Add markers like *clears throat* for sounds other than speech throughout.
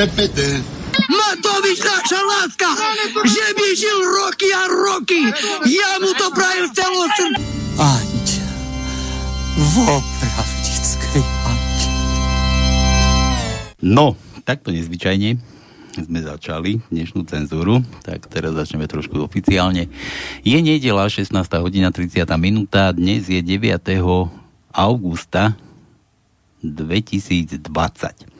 Repete. Matovič, naša láska, že by žil roky a roky. Ja mu to prajem z celého srdca. Ať v opravdickej Ať. No, takto nezvyčajne sme začali dnešnú cenzúru, tak teraz začneme trošku oficiálne. Je nedela 16. hodina 30. minúta, dnes je 9. augusta 2020.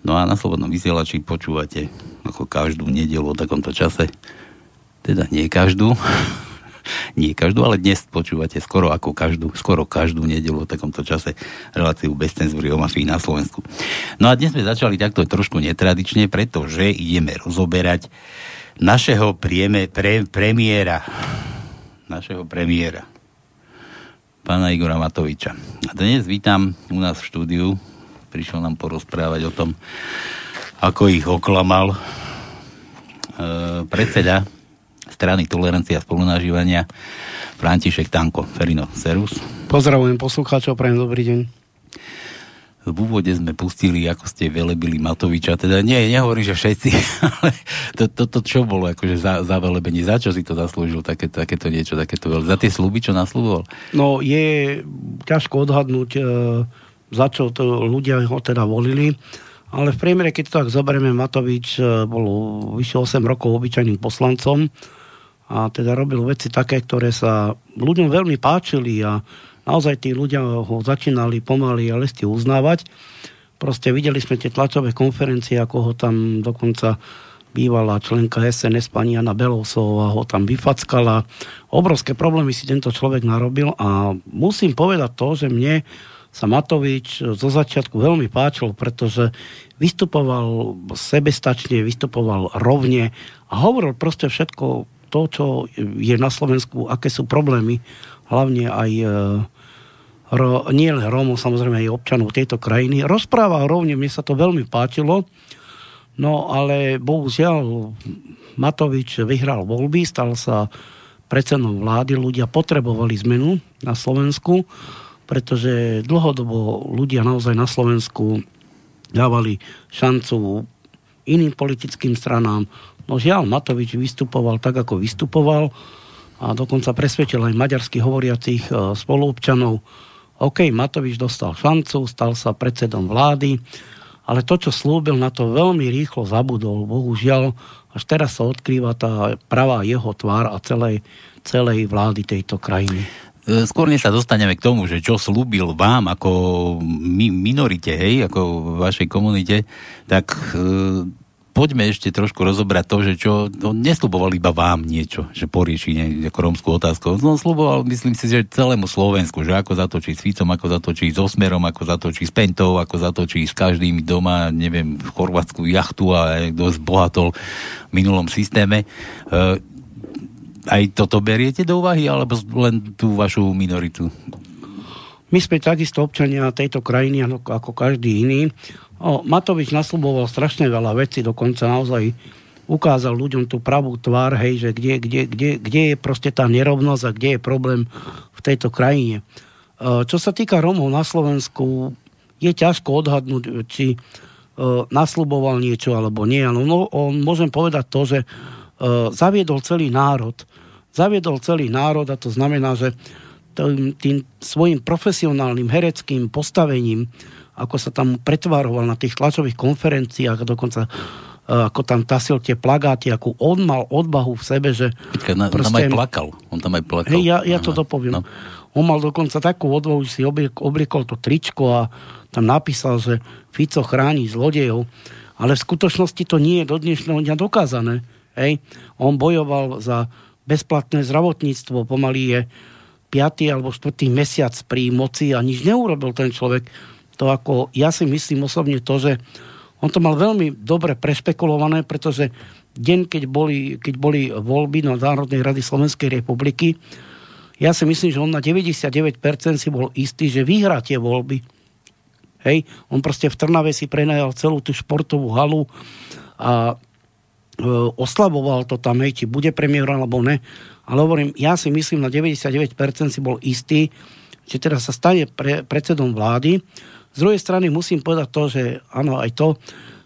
No a na Slobodnom vysielači počúvate ako každú nedelu o takomto čase. Teda nie každú, *laughs* nie každú, ale dnes počúvate skoro ako každú, skoro každú nedelu v takomto čase reláciu bez cenzúry o mafii na Slovensku. No a dnes sme začali takto trošku netradične, pretože ideme rozoberať našeho prieme, pre, premiéra. Našeho premiéra. Pána Igora Matoviča. A dnes vítam u nás v štúdiu. Prišiel nám porozprávať o tom, ako ich oklamal e, predseda strany Tolerancia a spolunažívania František Tanko. Ferino, serus. Pozdravujem poslucháčov, prajem dobrý deň. V úvode sme pustili, ako ste velebili Matoviča, teda nie, nehovorím, že všetci, *laughs* ale to, to, to čo bolo akože za, za velebenie, za čo si to zaslúžil, také, takéto niečo, takéto veľa, za tie sluby, čo nasľuboval? No je ťažko odhadnúť, e, za čo to ľudia ho teda volili, ale v priemere, keď to tak zoberieme, Matovič e, bol vyše 8 rokov obyčajným poslancom, a teda robil veci také, ktoré sa ľuďom veľmi páčili a naozaj tí ľudia ho začínali pomaly a lesty uznávať. Proste videli sme tie tlačové konferencie, ako ho tam dokonca bývalá členka SNS pani Jana Belousová ho tam vyfackala. Obrovské problémy si tento človek narobil a musím povedať to, že mne sa Matovič zo začiatku veľmi páčil, pretože vystupoval sebestačne, vystupoval rovne a hovoril proste všetko to, čo je na Slovensku, aké sú problémy, hlavne aj e, ro, nie len Rómov, samozrejme aj občanov tejto krajiny. Rozpráva rovne, mne sa to veľmi páčilo, no ale bohužiaľ Matovič vyhral voľby, stal sa predsedom vlády, ľudia potrebovali zmenu na Slovensku, pretože dlhodobo ľudia naozaj na Slovensku dávali šancu iným politickým stranám, No žiaľ, Matovič vystupoval tak, ako vystupoval a dokonca presvedčil aj maďarsky hovoriacich e, spoluobčanov. OK, Matovič dostal šancu, stal sa predsedom vlády, ale to, čo slúbil, na to veľmi rýchlo zabudol. Bohužiaľ, až teraz sa odkrýva tá pravá jeho tvár a celej, celej vlády tejto krajiny. E, skôr než sa dostaneme k tomu, že čo slúbil vám ako mi, minorite, hej, ako vašej komunite, tak e, poďme ešte trošku rozobrať to, že čo, no, nesľuboval iba vám niečo, že porieši nejakú romskú otázku. No, sluboval, myslím si, že celému Slovensku, že ako zatočí s Ficom, ako zatočí s Osmerom, ako zatočí s Pentou, ako zatočí s každým doma, neviem, v Chorvátsku jachtu a kto zbohatol v minulom systéme. E, aj toto beriete do úvahy, alebo len tú vašu minoritu? My sme takisto občania tejto krajiny ako každý iný. O, Matovič nasľuboval strašne veľa vecí, dokonca naozaj ukázal ľuďom tú pravú tvár, hej, že kde, kde, kde, kde je proste tá nerovnosť a kde je problém v tejto krajine. E, čo sa týka Romov na Slovensku, je ťažko odhadnúť, či e, nasľuboval niečo alebo nie. No, no, on, môžem povedať to, že zaviedol celý národ. Zaviedol celý národ a to znamená, že tým, tým svojim profesionálnym hereckým postavením ako sa tam pretvároval na tých tlačových konferenciách a dokonca e, ako tam tasil tie plagáty, ako on mal odbahu v sebe, že... Počkaj, na, proste, tam aj plakal. On tam aj plakal. Hej, ja, ja to dopoviem. No. On mal dokonca takú odvahu, že si obliekol to tričko a tam napísal, že Fico chráni zlodejov. Ale v skutočnosti to nie je do dnešného dňa dokázané. Hej. On bojoval za bezplatné zdravotníctvo, pomaly je 5. alebo 4. mesiac pri moci a nič neurobil ten človek to ako, ja si myslím osobne to, že on to mal veľmi dobre prešpekulované, pretože deň, keď boli, keď boli voľby na Národnej rady Slovenskej republiky, ja si myslím, že on na 99% si bol istý, že vyhrá tie voľby. Hej, on proste v Trnave si prenajal celú tú športovú halu a oslaboval to tam, hej, či bude premiér alebo ne. Ale hovorím, ja si myslím, na 99% si bol istý, že teraz sa stane pre, predsedom vlády. Z druhej strany musím povedať to, že áno, aj to,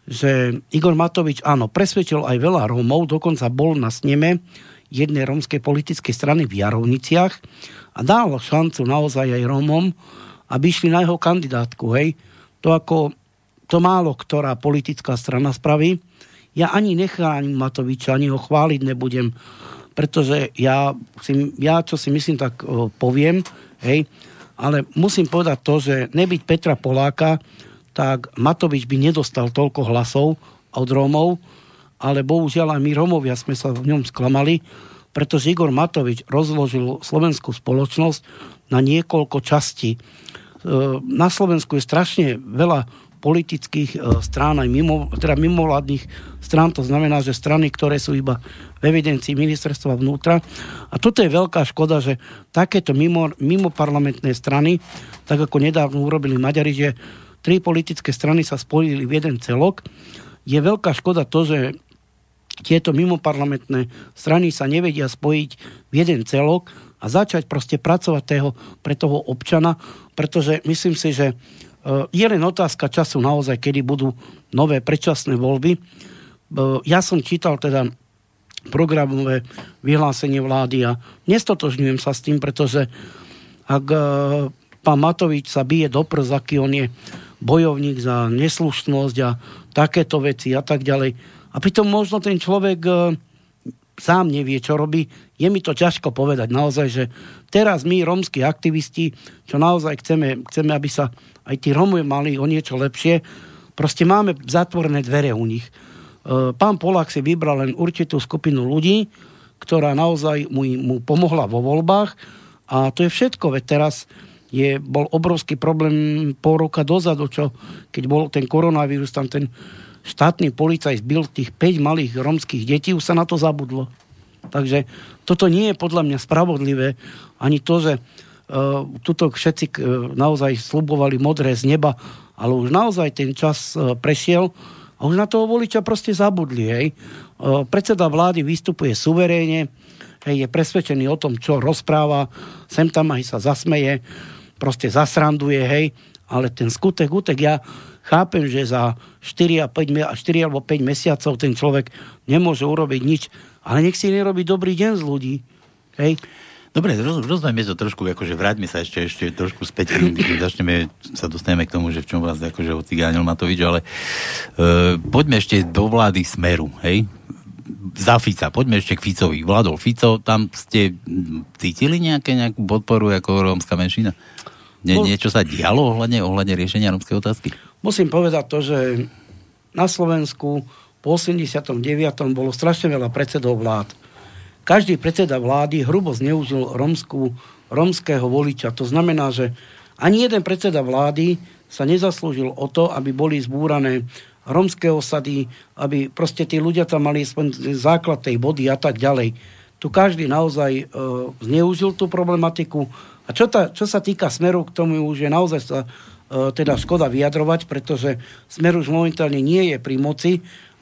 že Igor Matovič, áno, presvedčil aj veľa Rómov, dokonca bol na sneme jednej rómskej politickej strany v Jarovniciach a dal šancu naozaj aj Rómom, aby išli na jeho kandidátku, hej. To ako to málo ktorá politická strana spraví. Ja ani nechránim Matoviča, ani ho chváliť nebudem, pretože ja, si, ja čo si myslím, tak o, poviem, hej, ale musím povedať to, že nebyť Petra Poláka, tak Matovič by nedostal toľko hlasov od Rómov, ale bohužiaľ aj my Rómovia sme sa v ňom sklamali, pretože Igor Matovič rozložil slovenskú spoločnosť na niekoľko častí. E, na Slovensku je strašne veľa politických e, strán, aj mimo, teda mimovládnych strán, to znamená, že strany, ktoré sú iba v evidencii ministerstva vnútra. A toto je veľká škoda, že takéto mimo, mimo parlamentné strany, tak ako nedávno urobili Maďari, že tri politické strany sa spojili v jeden celok. Je veľká škoda to, že tieto mimoparlamentné strany sa nevedia spojiť v jeden celok a začať proste pracovať toho, pre toho občana, pretože myslím si, že je len otázka času naozaj, kedy budú nové predčasné voľby. E, ja som čítal teda programové vyhlásenie vlády a nestotožňujem sa s tým, pretože ak e, pán Matovič sa bije do prs, aký on je bojovník za neslušnosť a takéto veci a tak ďalej. A pritom možno ten človek sám nevie, čo robí. Je mi to ťažko povedať naozaj, že teraz my, rómsky aktivisti, čo naozaj chceme, chceme, aby sa aj tí Rómy mali o niečo lepšie, proste máme zatvorené dvere u nich. E, pán Polák si vybral len určitú skupinu ľudí, ktorá naozaj mu, mu pomohla vo voľbách a to je všetko. Veď teraz je, bol obrovský problém pol roka dozadu, čo, keď bol ten koronavírus, tam ten štátny policaj zbil tých 5 malých romských detí, už sa na to zabudlo. Takže toto nie je podľa mňa spravodlivé. Ani to, že uh, tuto všetci uh, naozaj slubovali modré z neba, ale už naozaj ten čas uh, prešiel a už na toho voliča proste zabudli. Hej. Uh, predseda vlády vystupuje suverénne, hej, je presvedčený o tom, čo rozpráva, sem tam aj sa zasmeje proste zasranduje, hej, ale ten skutek, útek, ja chápem, že za 4, a 5, 4 alebo 5 mesiacov ten človek nemôže urobiť nič, ale nech si nerobí dobrý deň z ľudí, hej. Dobre, roz, rozvajme to trošku, akože vráťme sa ešte, ešte trošku späť, *laughs* začneme, sa dostaneme k tomu, že v čom vás akože ocigánil Matovič, ale e, poďme ešte do vlády Smeru, hej? za Fica, poďme ešte k Ficovi. Vládol Fico, tam ste cítili nejaké, nejakú podporu ako rómska menšina? Nie, niečo sa dialo ohľadne, ohľadne riešenia rómskej otázky? Musím povedať to, že na Slovensku po 89. bolo strašne veľa predsedov vlád. Každý predseda vlády hrubo zneužil romskú, romského voliča. To znamená, že ani jeden predseda vlády sa nezaslúžil o to, aby boli zbúrané romské osady, aby proste tí ľudia tam mali základ tej vody a tak ďalej. Tu každý naozaj e, zneužil tú problematiku. A čo, ta, čo sa týka smeru, k tomu už je naozaj sa teda škoda vyjadrovať, pretože smer už momentálne nie je pri moci,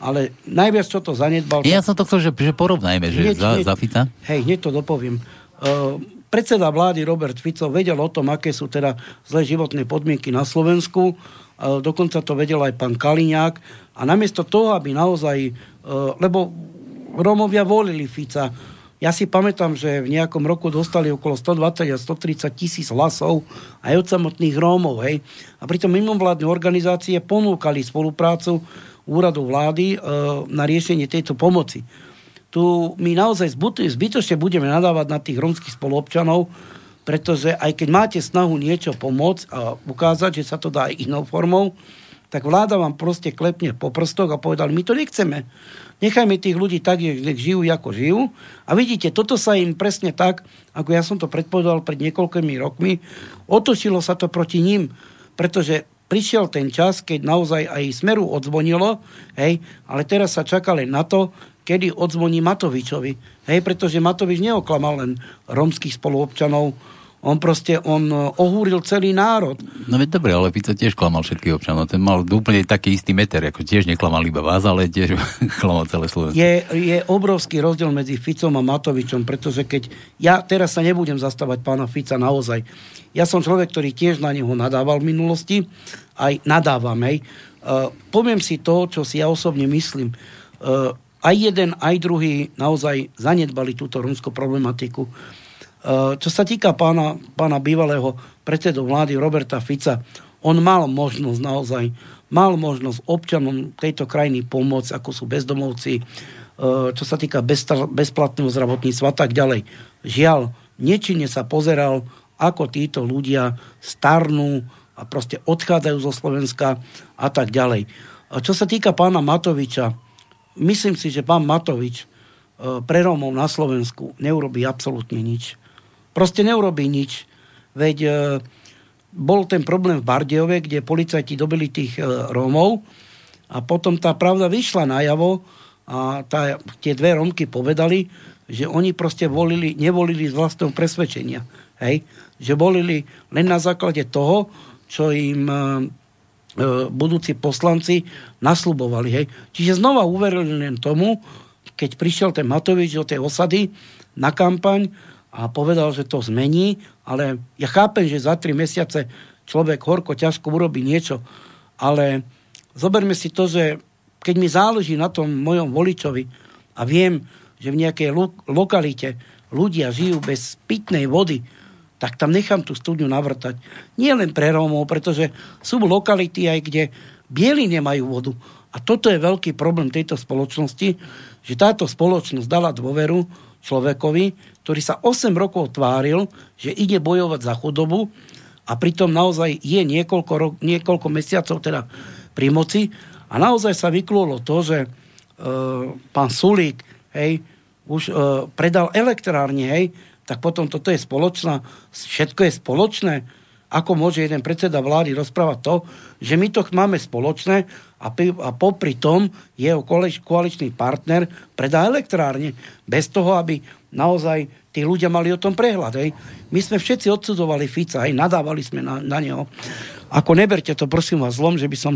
ale najviac, čo to zanedbal... Ja som to chcel, že, že porovnajme, že hneď, za, hneď, za Fica. Hej, hneď to dopoviem. Uh, predseda vlády Robert Fico vedel o tom, aké sú teda zlé životné podmienky na Slovensku dokonca to vedel aj pán Kaliňák. A namiesto toho, aby naozaj, e, lebo Rómovia volili Fica, ja si pamätám, že v nejakom roku dostali okolo 120 a 130 tisíc hlasov aj od samotných Rómov. Hej. A pritom mimovládne organizácie ponúkali spoluprácu úradu vlády e, na riešenie tejto pomoci. Tu my naozaj zbytočne budeme nadávať na tých rómskych spoluobčanov, pretože aj keď máte snahu niečo pomôcť a ukázať, že sa to dá aj inou formou, tak vláda vám proste klepne po prstoch a povedal, my to nechceme. Nechajme tých ľudí tak, nech žijú, ako žijú. A vidíte, toto sa im presne tak, ako ja som to predpovedal pred niekoľkými rokmi, otočilo sa to proti ním, pretože prišiel ten čas, keď naozaj aj Smeru odzvonilo, hej, ale teraz sa čaká len na to, kedy odzvoní Matovičovi. Hej, pretože Matovič neoklamal len romských spoluobčanov, On proste, on e, ohúril celý národ. No veď dobre, ale Fico tiež klamal všetkých občanov. Ten mal úplne taký istý meter, ako tiež neklamal iba vás, ale tiež *laughs* klamal celé Slovensko. Je, je obrovský rozdiel medzi Ficom a Matovičom, pretože keď ja teraz sa nebudem zastávať pána Fica naozaj. Ja som človek, ktorý tiež na neho nadával v minulosti, aj nadávam, hej. Uh, poviem si to, čo si ja osobne myslím. Uh, aj jeden, aj druhý naozaj zanedbali túto rómskú problematiku. Eh, čo sa týka pána, pána bývalého predsedu vlády Roberta Fica, on mal možnosť naozaj, mal možnosť občanom tejto krajiny pomôcť, ako sú bezdomovci, eh, čo sa týka bezplatného zdravotníctva a tak ďalej. Žiaľ, nečine sa pozeral, ako títo ľudia starnú a proste odchádzajú zo Slovenska a tak ďalej. Čo sa týka pána Matoviča, myslím si, že pán Matovič eh, pre Rómov na Slovensku neurobí absolútne nič Proste neurobí nič. Veď e, bol ten problém v Bardejove, kde policajti dobili tých e, Rómov a potom tá pravda vyšla najavo a tá, tie dve Rómky povedali, že oni proste volili, nevolili z vlastného presvedčenia. Hej? Že volili len na základe toho, čo im e, e, budúci poslanci naslubovali. Hej? Čiže znova uverili len tomu, keď prišiel ten Matovič do tej osady na kampaň, a povedal, že to zmení, ale ja chápem, že za tri mesiace človek horko, ťažko urobí niečo, ale zoberme si to, že keď mi záleží na tom mojom voličovi a viem, že v nejakej lo- lokalite ľudia žijú bez pitnej vody, tak tam nechám tú studňu navrtať. Nie len pre Rómov, pretože sú lokality aj, kde bieli nemajú vodu. A toto je veľký problém tejto spoločnosti, že táto spoločnosť dala dôveru človekovi, ktorý sa 8 rokov tváril, že ide bojovať za chudobu a pritom naozaj je niekoľko, rok, niekoľko mesiacov teda pri moci a naozaj sa vyklulo to, že e, pán Sulík hej, už e, predal elektrárne, hej, tak potom toto je spoločná, všetko je spoločné. Ako môže jeden predseda vlády rozprávať to, že my to máme spoločné a, a popri tom jeho koaličný partner predá elektrárne bez toho, aby naozaj tí ľudia mali o tom prehľad. Hej. My sme všetci odsudzovali Fica, hej, nadávali sme na, na neho. Ako neberte to prosím vás zlom, že by som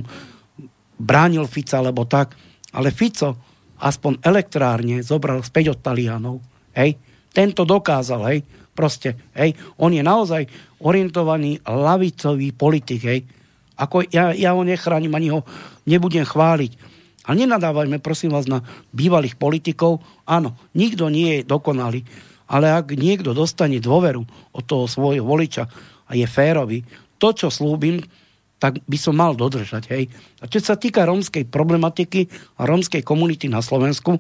bránil Fica, alebo tak, ale Fico aspoň elektrárne zobral späť od Talianov. Hej. Tento dokázal, hej, proste, hej. On je naozaj orientovaný lavicový politik, hej. Ako ja, ja ho nechránim, ani ho nebudem chváliť. A nenadávajme, prosím vás, na bývalých politikov. Áno, nikto nie je dokonalý, ale ak niekto dostane dôveru od toho svojho voliča a je férový, to, čo slúbim, tak by som mal dodržať. Hej. A čo sa týka rómskej problematiky a rómskej komunity na Slovensku,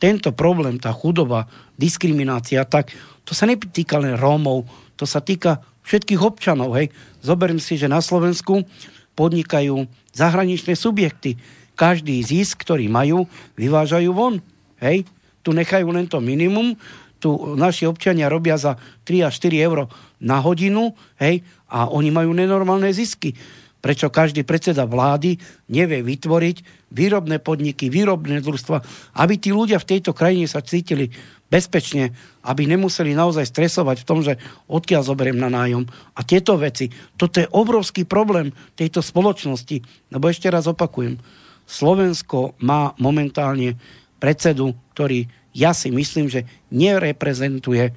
tento problém, tá chudoba, diskriminácia, tak to sa netýka len Rómov, to sa týka všetkých občanov. Hej. Zoberiem si, že na Slovensku podnikajú zahraničné subjekty. Každý zisk, ktorý majú, vyvážajú von. Hej? Tu nechajú len to minimum, tu naši občania robia za 3 až 4 euro na hodinu, hej, a oni majú nenormálne zisky. Prečo každý predseda vlády nevie vytvoriť výrobné podniky, výrobné družstva, aby tí ľudia v tejto krajine sa cítili bezpečne, aby nemuseli naozaj stresovať v tom, že odkiaľ zoberiem na nájom. A tieto veci, toto je obrovský problém tejto spoločnosti. Lebo ešte raz opakujem, Slovensko má momentálne predsedu, ktorý ja si myslím, že nereprezentuje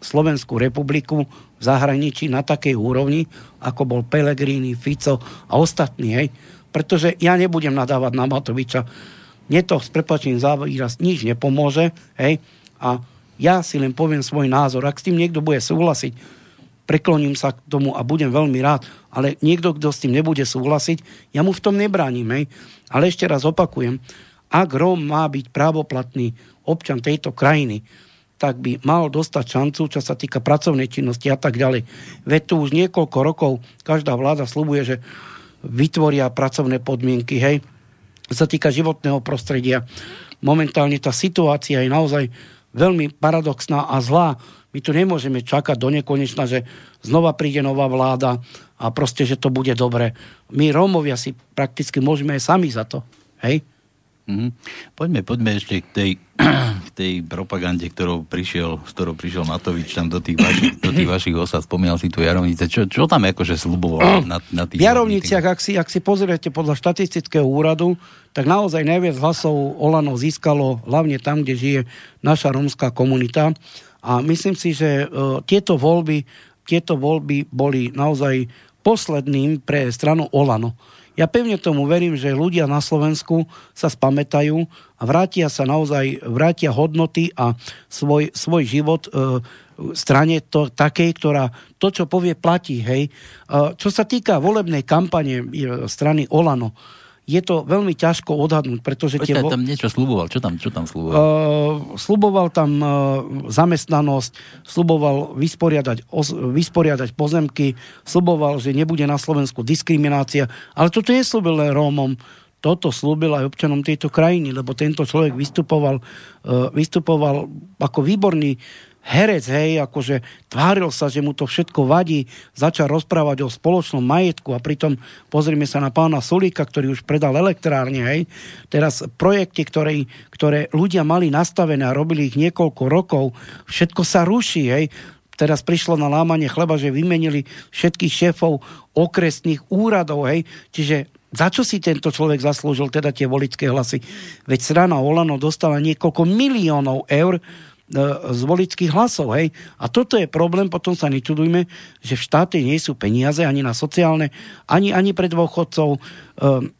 Slovenskú republiku v zahraničí na takej úrovni, ako bol Pelegrini, Fico a ostatní. Hej. Pretože ja nebudem nadávať na Matoviča. Mne to s prepačením za výraz nič nepomôže. Hej a ja si len poviem svoj názor. Ak s tým niekto bude súhlasiť, prekloním sa k tomu a budem veľmi rád, ale niekto, kto s tým nebude súhlasiť, ja mu v tom nebránim. Hej. Ale ešte raz opakujem, ak Róm má byť právoplatný občan tejto krajiny, tak by mal dostať šancu, čo sa týka pracovnej činnosti a tak ďalej. Veď tu už niekoľko rokov každá vláda slubuje, že vytvoria pracovné podmienky, hej, čo sa týka životného prostredia. Momentálne tá situácia je naozaj veľmi paradoxná a zlá. My tu nemôžeme čakať do nekonečna, že znova príde nová vláda a proste, že to bude dobre. My Rómovia si prakticky môžeme aj sami za to. Hej? Mm-hmm. Poďme, poďme ešte k tej, tej propagande, ktorou prišiel, s ktorou prišiel Matovič tam do tých vašich, do tých vašich osad, spomínal si tu Jarovnice, čo, čo tam akože sluboval na, na tých... V Jarovniciach, ak si, ak si pozriete podľa štatistického úradu, tak naozaj najviac hlasov Olano získalo hlavne tam, kde žije naša romská komunita. A myslím si, že uh, tieto voľby, tieto voľby boli naozaj posledným pre stranu Olano ja pevne tomu verím, že ľudia na Slovensku sa spamätajú a vrátia sa naozaj, vrátia hodnoty a svoj, svoj život e, strane to, takej, ktorá to, čo povie, platí. Hej. E, čo sa týka volebnej kampane e, strany Olano, je to veľmi ťažko odhadnúť, pretože... Počkaj, tie... tam niečo sluboval. Čo tam, čo tam sluboval? Uh, sluboval tam uh, zamestnanosť, sluboval vysporiadať, os, vysporiadať pozemky, sluboval, že nebude na Slovensku diskriminácia, ale toto neslúbil len Rómom, toto slúbil aj občanom tejto krajiny, lebo tento človek vystupoval, uh, vystupoval ako výborný herec, hej, akože tváril sa, že mu to všetko vadí, začal rozprávať o spoločnom majetku a pritom pozrime sa na pána Sulíka, ktorý už predal elektrárne, hej. Teraz projekty, ktoré, ktoré ľudia mali nastavené a robili ich niekoľko rokov, všetko sa ruší, hej teraz prišlo na lámanie chleba, že vymenili všetkých šéfov okresných úradov, hej. Čiže za čo si tento človek zaslúžil teda tie volické hlasy? Veď strana Olano dostala niekoľko miliónov eur z volických hlasov. Hej? A toto je problém, potom sa nečudujme, že v štáte nie sú peniaze ani na sociálne, ani, ani pre dôchodcov, e,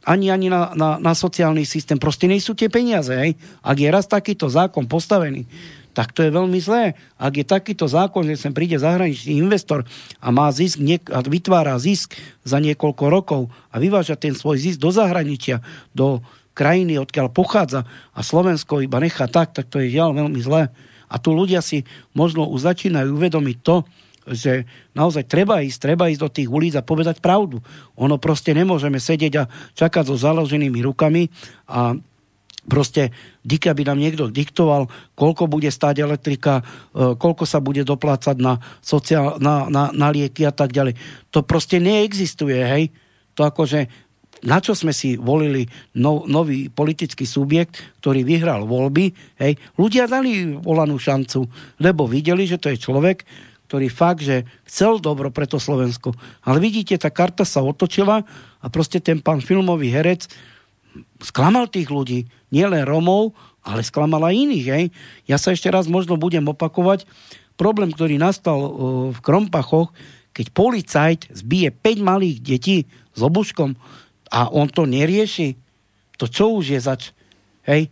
ani, ani na, na, na sociálny systém. Proste nie sú tie peniaze. Hej? Ak je raz takýto zákon postavený, tak to je veľmi zlé. Ak je takýto zákon, že sem príde zahraničný investor a má zisk a vytvára zisk za niekoľko rokov a vyváža ten svoj zisk do zahraničia, do krajiny, odkiaľ pochádza a Slovensko iba nechá tak, tak to je žiaľ veľmi zlé. A tu ľudia si možno už začínajú uvedomiť to, že naozaj treba ísť, treba ísť do tých ulic a povedať pravdu. Ono proste nemôžeme sedieť a čakať so založenými rukami a proste dika by nám niekto diktoval, koľko bude stáť elektrika, e, koľko sa bude doplácať na, sociál, na, na, na lieky a tak ďalej. To proste neexistuje, hej. To akože na čo sme si volili no, nový politický subjekt, ktorý vyhral voľby, hej, ľudia dali volanú šancu, lebo videli, že to je človek, ktorý fakt, že chcel dobro pre to Slovensko. Ale vidíte, tá karta sa otočila a proste ten pán filmový herec sklamal tých ľudí, nielen Romov, ale sklamal aj iných. Hej. Ja sa ešte raz možno budem opakovať. Problém, ktorý nastal uh, v Krompachoch, keď policajt zbije 5 malých detí s obuškom, a on to nerieši, to čo už je zač? Hej?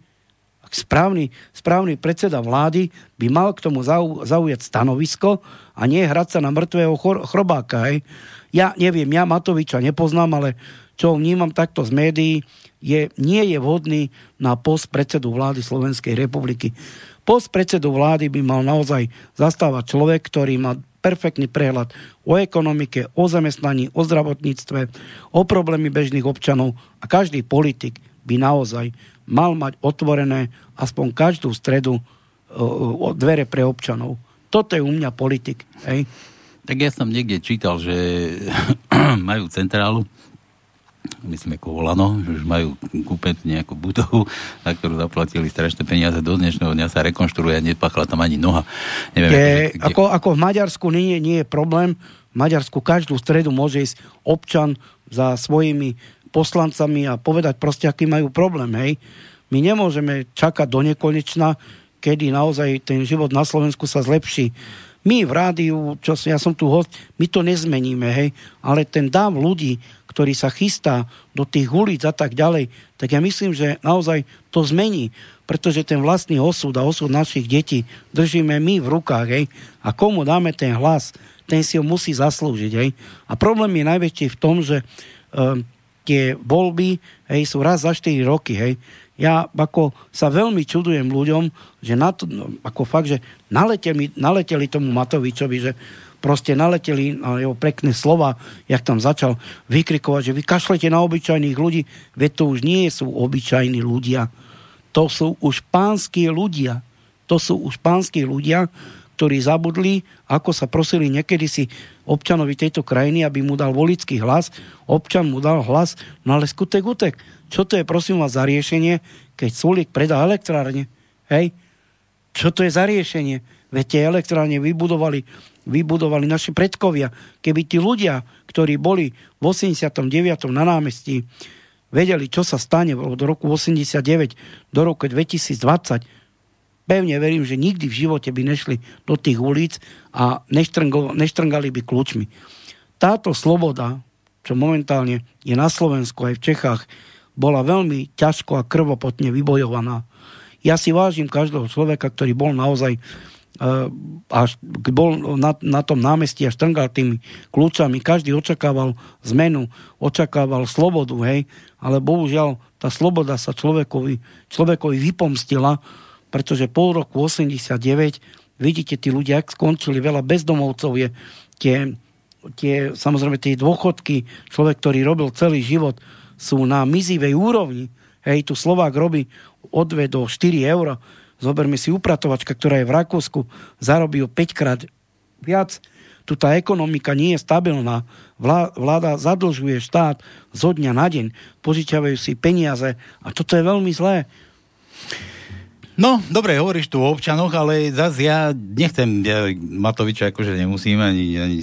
Správny, správny predseda vlády by mal k tomu zau, zaujať stanovisko a nie hrať sa na mŕtvého chor, chrobáka. Hej? Ja neviem, ja Matoviča nepoznám, ale čo vnímam takto z médií, je, nie je vhodný na post predsedu vlády Slovenskej republiky. Post predsedu vlády by mal naozaj zastávať človek, ktorý má perfektný prehľad o ekonomike, o zamestnaní, o zdravotníctve, o problémy bežných občanov a každý politik by naozaj mal mať otvorené aspoň každú stredu o, o dvere pre občanov. Toto je u mňa politik. Hej? Tak ja som niekde čítal, že *clears throat* majú centrálu myslím ako Volano, že už majú kúpeť nejakú budovu, na ktorú zaplatili strašné peniaze. Do dnešného dňa sa rekonštruuje nepachla tam ani noha. Neviem, je, kde... ako, ako v Maďarsku nie, nie je problém. V Maďarsku každú stredu môže ísť občan za svojimi poslancami a povedať proste, aký majú problém. Hej. My nemôžeme čakať do nekonečna, kedy naozaj ten život na Slovensku sa zlepší. My v rádiu, čo ja som tu host, my to nezmeníme, hej, ale ten dáv ľudí, ktorý sa chystá do tých ulic a tak ďalej, tak ja myslím, že naozaj to zmení, pretože ten vlastný osud a osud našich detí držíme my v rukách, hej, a komu dáme ten hlas, ten si ho musí zaslúžiť, hej. A problém je najväčší v tom, že um, tie voľby, hej, sú raz za 4 roky, hej. Ja ako sa veľmi čudujem ľuďom, že na to, no, ako fakt, že naleteli, naleteli tomu Matovičovi, že proste naleteli na jeho pekné slova, jak tam začal vykrikovať, že vy kašlete na obyčajných ľudí, veď to už nie sú obyčajní ľudia. To sú už pánskí ľudia. To sú už pánskí ľudia, ktorí zabudli, ako sa prosili niekedy si občanovi tejto krajiny, aby mu dal volický hlas. Občan mu dal hlas, no ale skutek utek. Čo to je, prosím vás, za riešenie, keď Sulik predá elektrárne? Hej? Čo to je za riešenie? Veď tie elektrárne vybudovali, vybudovali naši predkovia. Keby tí ľudia, ktorí boli v 89. na námestí, vedeli, čo sa stane od roku 89 do roku 2020, pevne verím, že nikdy v živote by nešli do tých ulic a neštrngali by kľúčmi. Táto sloboda, čo momentálne je na Slovensku aj v Čechách, bola veľmi ťažko a krvopotne vybojovaná. Ja si vážim každého človeka, ktorý bol naozaj uh, až bol na, na tom námestí a štrngal tými kľúčami. Každý očakával zmenu, očakával slobodu, hej, ale bohužiaľ tá sloboda sa človekovi, človekovi vypomstila, pretože pol roku 89 vidíte, tí ľudia, ak skončili, veľa bezdomovcov je, tie, tie, samozrejme tie dôchodky, človek, ktorý robil celý život, sú na mizivej úrovni. Hej, tu Slovák robí od 2 do 4 eur. Zoberme si upratovačka, ktorá je v Rakúsku, zarobí o 5 krát viac. Tu tá ekonomika nie je stabilná. Vláda zadlžuje štát zo dňa na deň. Požičiavajú si peniaze a toto je veľmi zlé. No, dobre, hovoríš tu o občanoch, ale zase ja nechcem, ja Matoviča akože nemusím, ani, ani,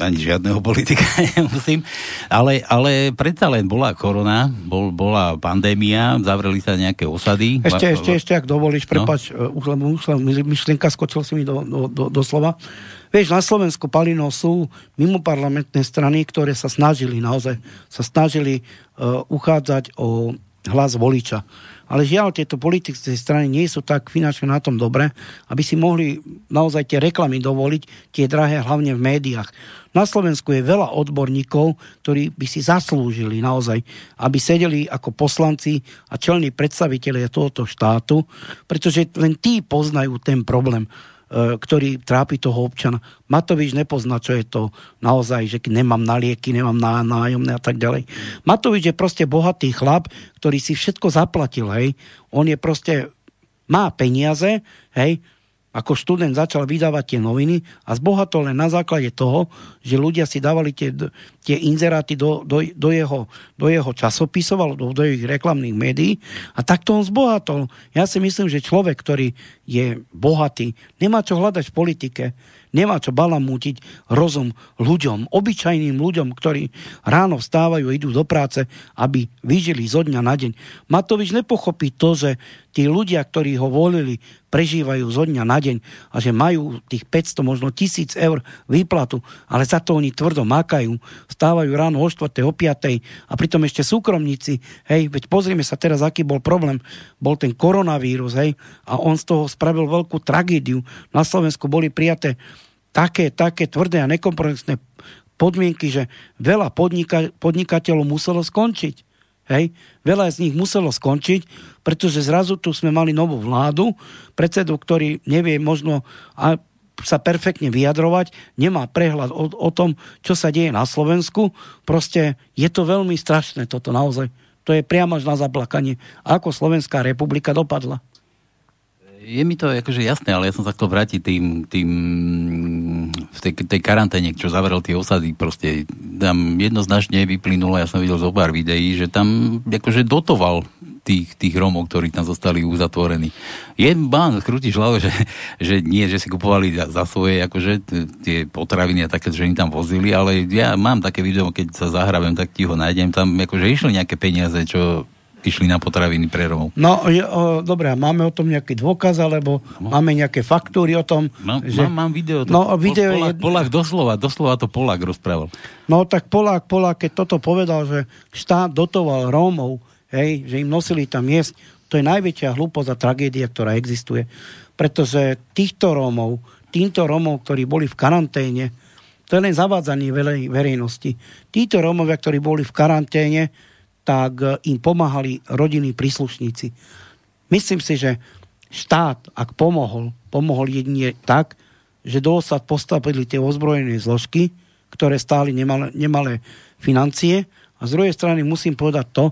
ani žiadneho politika *laughs* nemusím, ale, ale predsa len bola korona, bol, bola pandémia, zavreli sa nejaké osady. Ešte, va, ešte, ešte, ak dovolíš, prepač, no? už, už myšlienka skočil si mi do, do, do, do slova. Vieš, na Slovensku, Palino, sú mimoparlamentné strany, ktoré sa snažili, naozaj sa snažili uh, uchádzať o hlas voliča. Ale žiaľ, tieto politické strany nie sú tak finančne na tom dobre, aby si mohli naozaj tie reklamy dovoliť, tie drahé hlavne v médiách. Na Slovensku je veľa odborníkov, ktorí by si zaslúžili naozaj, aby sedeli ako poslanci a čelní predstavitelia tohoto štátu, pretože len tí poznajú ten problém. E, ktorý trápi toho občana. Matovič nepozná, čo je to naozaj, že nemám na lieky, nemám na nájomné a tak ďalej. Matovič je proste bohatý chlap, ktorý si všetko zaplatil, hej. On je proste, má peniaze, hej, ako študent začal vydávať tie noviny a zbohatol len na základe toho, že ľudia si dávali tie, tie inzeráty do, do, do, jeho, do jeho časopisov alebo do jeho reklamných médií a takto on zbohatol. Ja si myslím, že človek, ktorý je bohatý, nemá čo hľadať v politike, Nemá čo balamútiť rozum ľuďom, obyčajným ľuďom, ktorí ráno vstávajú a idú do práce, aby vyžili zo dňa na deň. Matovič nepochopí to, že tí ľudia, ktorí ho volili, prežívajú zo dňa na deň a že majú tých 500, možno 1000 eur výplatu, ale za to oni tvrdo makajú, vstávajú ráno o 4. o 5. a pritom ešte súkromníci, hej, veď pozrieme sa teraz, aký bol problém, bol ten koronavírus, hej, a on z toho spravil veľkú tragédiu. Na Slovensku boli prijaté také, také tvrdé a nekompromisné podmienky, že veľa podnika, podnikateľov muselo skončiť. Hej? Veľa z nich muselo skončiť, pretože zrazu tu sme mali novú vládu, predsedu, ktorý nevie možno sa perfektne vyjadrovať, nemá prehľad o, o tom, čo sa deje na Slovensku. Proste je to veľmi strašné toto naozaj. To je priamo až na zaplakanie, ako Slovenská republika dopadla. Je mi to akože jasné, ale ja som sa chcel vrátiť tým, tým v tej, tej karanténe, čo zavrel tie osady, proste tam jednoznačne vyplynulo, ja som videl zo pár videí, že tam akože dotoval tých, tých Romov, ktorí tam zostali uzatvorení. Je bán, krútiš hlavu, že, že nie, že si kupovali za, za svoje akože tie potraviny a také, že im tam vozili, ale ja mám také video, keď sa zahrabem, tak ti ho nájdem, tam akože išli nejaké peniaze, čo išli na potraviny pre Romov. No, je, o, dobré, máme o tom nejaký dôkaz, alebo no. máme nejaké faktúry o tom? Mám, že... mám, mám video. To, no, video Polák, je... Polák doslova, doslova to Polák rozprával. No, tak Polák, Polák, keď toto povedal, že štát dotoval Rómov, hej, že im nosili tam jesť, to je najväčšia hlúposť a tragédia, ktorá existuje. Pretože týchto Rómov, týmto Rómov, ktorí boli v karanténe, to je len zavádzanie verejnosti. Títo Rómovia, ktorí boli v karanténe, tak e, im pomáhali rodinní príslušníci. Myslím si, že štát, ak pomohol, pomohol jedine tak, že do osad postavili tie ozbrojené zložky, ktoré stáli nemalé, nemalé financie. A z druhej strany musím povedať to,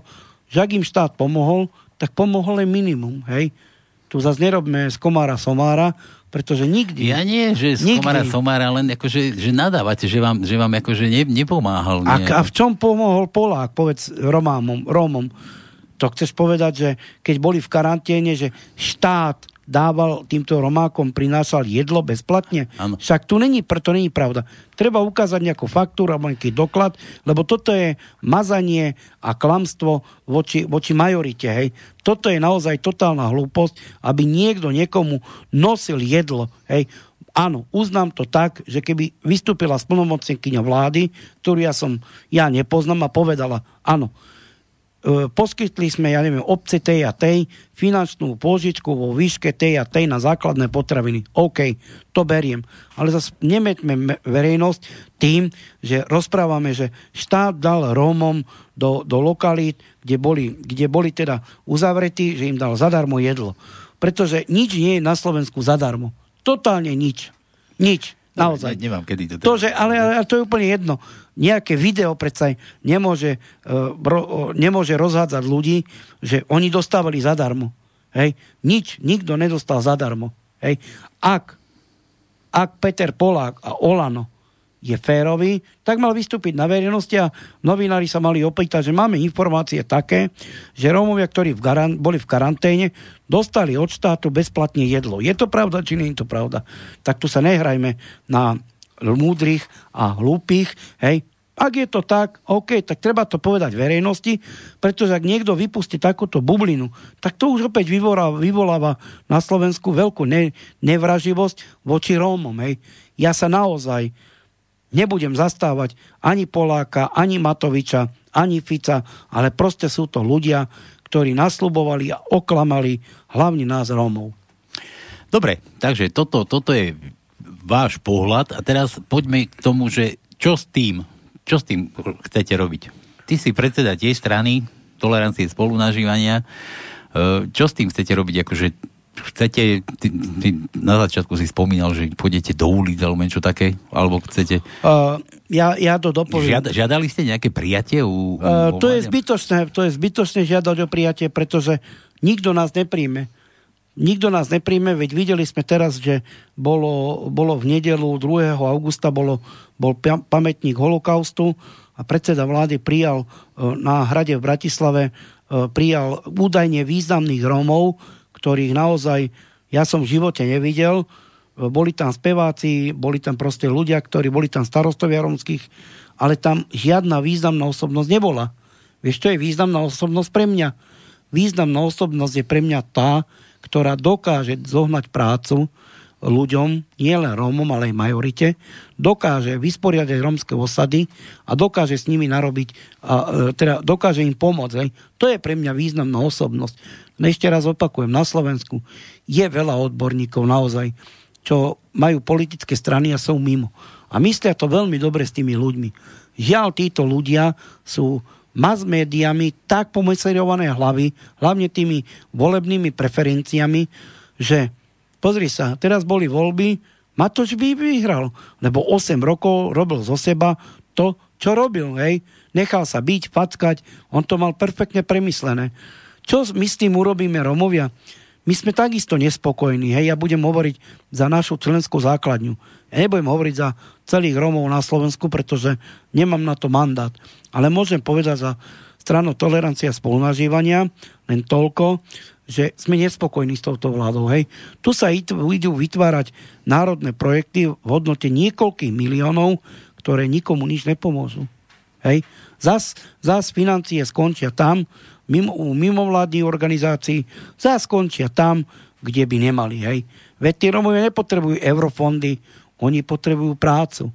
že ak im štát pomohol, tak pomohol len minimum. Hej? Tu zase nerobme z komára somára, pretože nikdy... Ja nie, že z nikdy. komára somára, len akože, že nadávate, že vám, že vám akože ne, nepomáhal. A, a v čom pomohol Polák, povedz Romámom, Rómom? To chceš povedať, že keď boli v karanténe, že štát dával týmto Romákom, prinášal jedlo bezplatne. Áno. Však tu není, preto není pravda. Treba ukázať nejakú faktúru alebo nejaký doklad, lebo toto je mazanie a klamstvo voči, voči majorite. Hej. Toto je naozaj totálna hlúposť, aby niekto niekomu nosil jedlo. Hej. Áno, uznám to tak, že keby vystúpila splnomocnenkyňa vlády, ktorú ja som, ja nepoznám a povedala, áno, poskytli sme, ja neviem, obce tej a tej finančnú pôžičku vo výške tej a tej na základné potraviny. OK, to beriem. Ale zase nemeťme me- verejnosť tým, že rozprávame, že štát dal Rómom do, do lokalít, kde boli, kde boli teda uzavretí, že im dal zadarmo jedlo. Pretože nič nie je na Slovensku zadarmo. Totálne nič. Nič. Naozaj. Ne, nemám kedy to... To, že, ale, ale to je úplne jedno. Nejaké video predsa nemôže, uh, ro, nemôže rozhádzať ľudí, že oni dostávali zadarmo. Hej? Nič, nikto nedostal zadarmo. Hej? Ak, ak Peter Polák a Olano je férový, tak mal vystúpiť na verejnosti a novinári sa mali opýtať, že máme informácie také, že Rómovia, ktorí v garan- boli v karanténe, dostali od štátu bezplatne jedlo. Je to pravda, či nie je to pravda? Tak tu sa nehrajme na múdrych a hlúpých, hej, ak je to tak, OK, tak treba to povedať verejnosti, pretože ak niekto vypustí takúto bublinu, tak to už opäť vyvoláva, vyvoláva na Slovensku veľkú ne, nevraživosť voči Rómom. Hej. Ja sa naozaj nebudem zastávať ani Poláka, ani Matoviča, ani Fica, ale proste sú to ľudia, ktorí naslubovali a oklamali hlavne nás Rómov. Dobre, takže toto, toto je váš pohľad a teraz poďme k tomu, že čo s tým, čo s tým chcete robiť? Ty si predseda tej strany tolerancie spolunažívania. E, čo s tým chcete robiť? Akože chcete, ty, ty na začiatku si spomínal, že pôjdete do ulic alebo niečo také, alebo chcete... Uh, ja, ja to dopoviem. Žiada, žiadali ste nejaké prijatie? U, uh, to, je zbytočné, to je zbytočné žiadať o prijatie, pretože nikto nás nepríjme. Nikto nás nepríjme, veď videli sme teraz, že bolo, bolo v nedelu 2. augusta bolo, bol pamätník holokaustu a predseda vlády prijal uh, na hrade v Bratislave uh, prijal údajne významných Rómov, ktorých naozaj ja som v živote nevidel. Boli tam speváci, boli tam proste ľudia, ktorí boli tam starostovia romských, ale tam žiadna významná osobnosť nebola. Vieš, čo je významná osobnosť pre mňa? Významná osobnosť je pre mňa tá, ktorá dokáže zohnať prácu ľuďom, nie len Rómom, ale aj majorite, dokáže vysporiadať rómske osady a dokáže s nimi narobiť, a, e, teda dokáže im pomôcť. Hej. To je pre mňa významná osobnosť. No ešte raz opakujem, na Slovensku je veľa odborníkov naozaj, čo majú politické strany a sú mimo. A myslia to veľmi dobre s tými ľuďmi. Žiaľ, títo ľudia sú mass médiami tak pomeserované hlavy, hlavne tými volebnými preferenciami, že pozri sa, teraz boli voľby, Matoč by vyhral, lebo 8 rokov robil zo seba to, čo robil, hej. Nechal sa byť, fackať, on to mal perfektne premyslené. Čo my s tým urobíme Romovia? My sme takisto nespokojní. Hej, ja budem hovoriť za našu členskú základňu. Ja nebudem hovoriť za celých Romov na Slovensku, pretože nemám na to mandát. Ale môžem povedať za stranu tolerancia spolunažívania len toľko, že sme nespokojní s touto vládou. Hej. Tu sa idú vytvárať národné projekty v hodnote niekoľkých miliónov, ktoré nikomu nič nepomôžu. Hej. Zas, zas financie skončia tam, mimo, u mimovládnych organizácií sa skončia tam, kde by nemali. Hej. Veď tí Romovia nepotrebujú eurofondy, oni potrebujú prácu.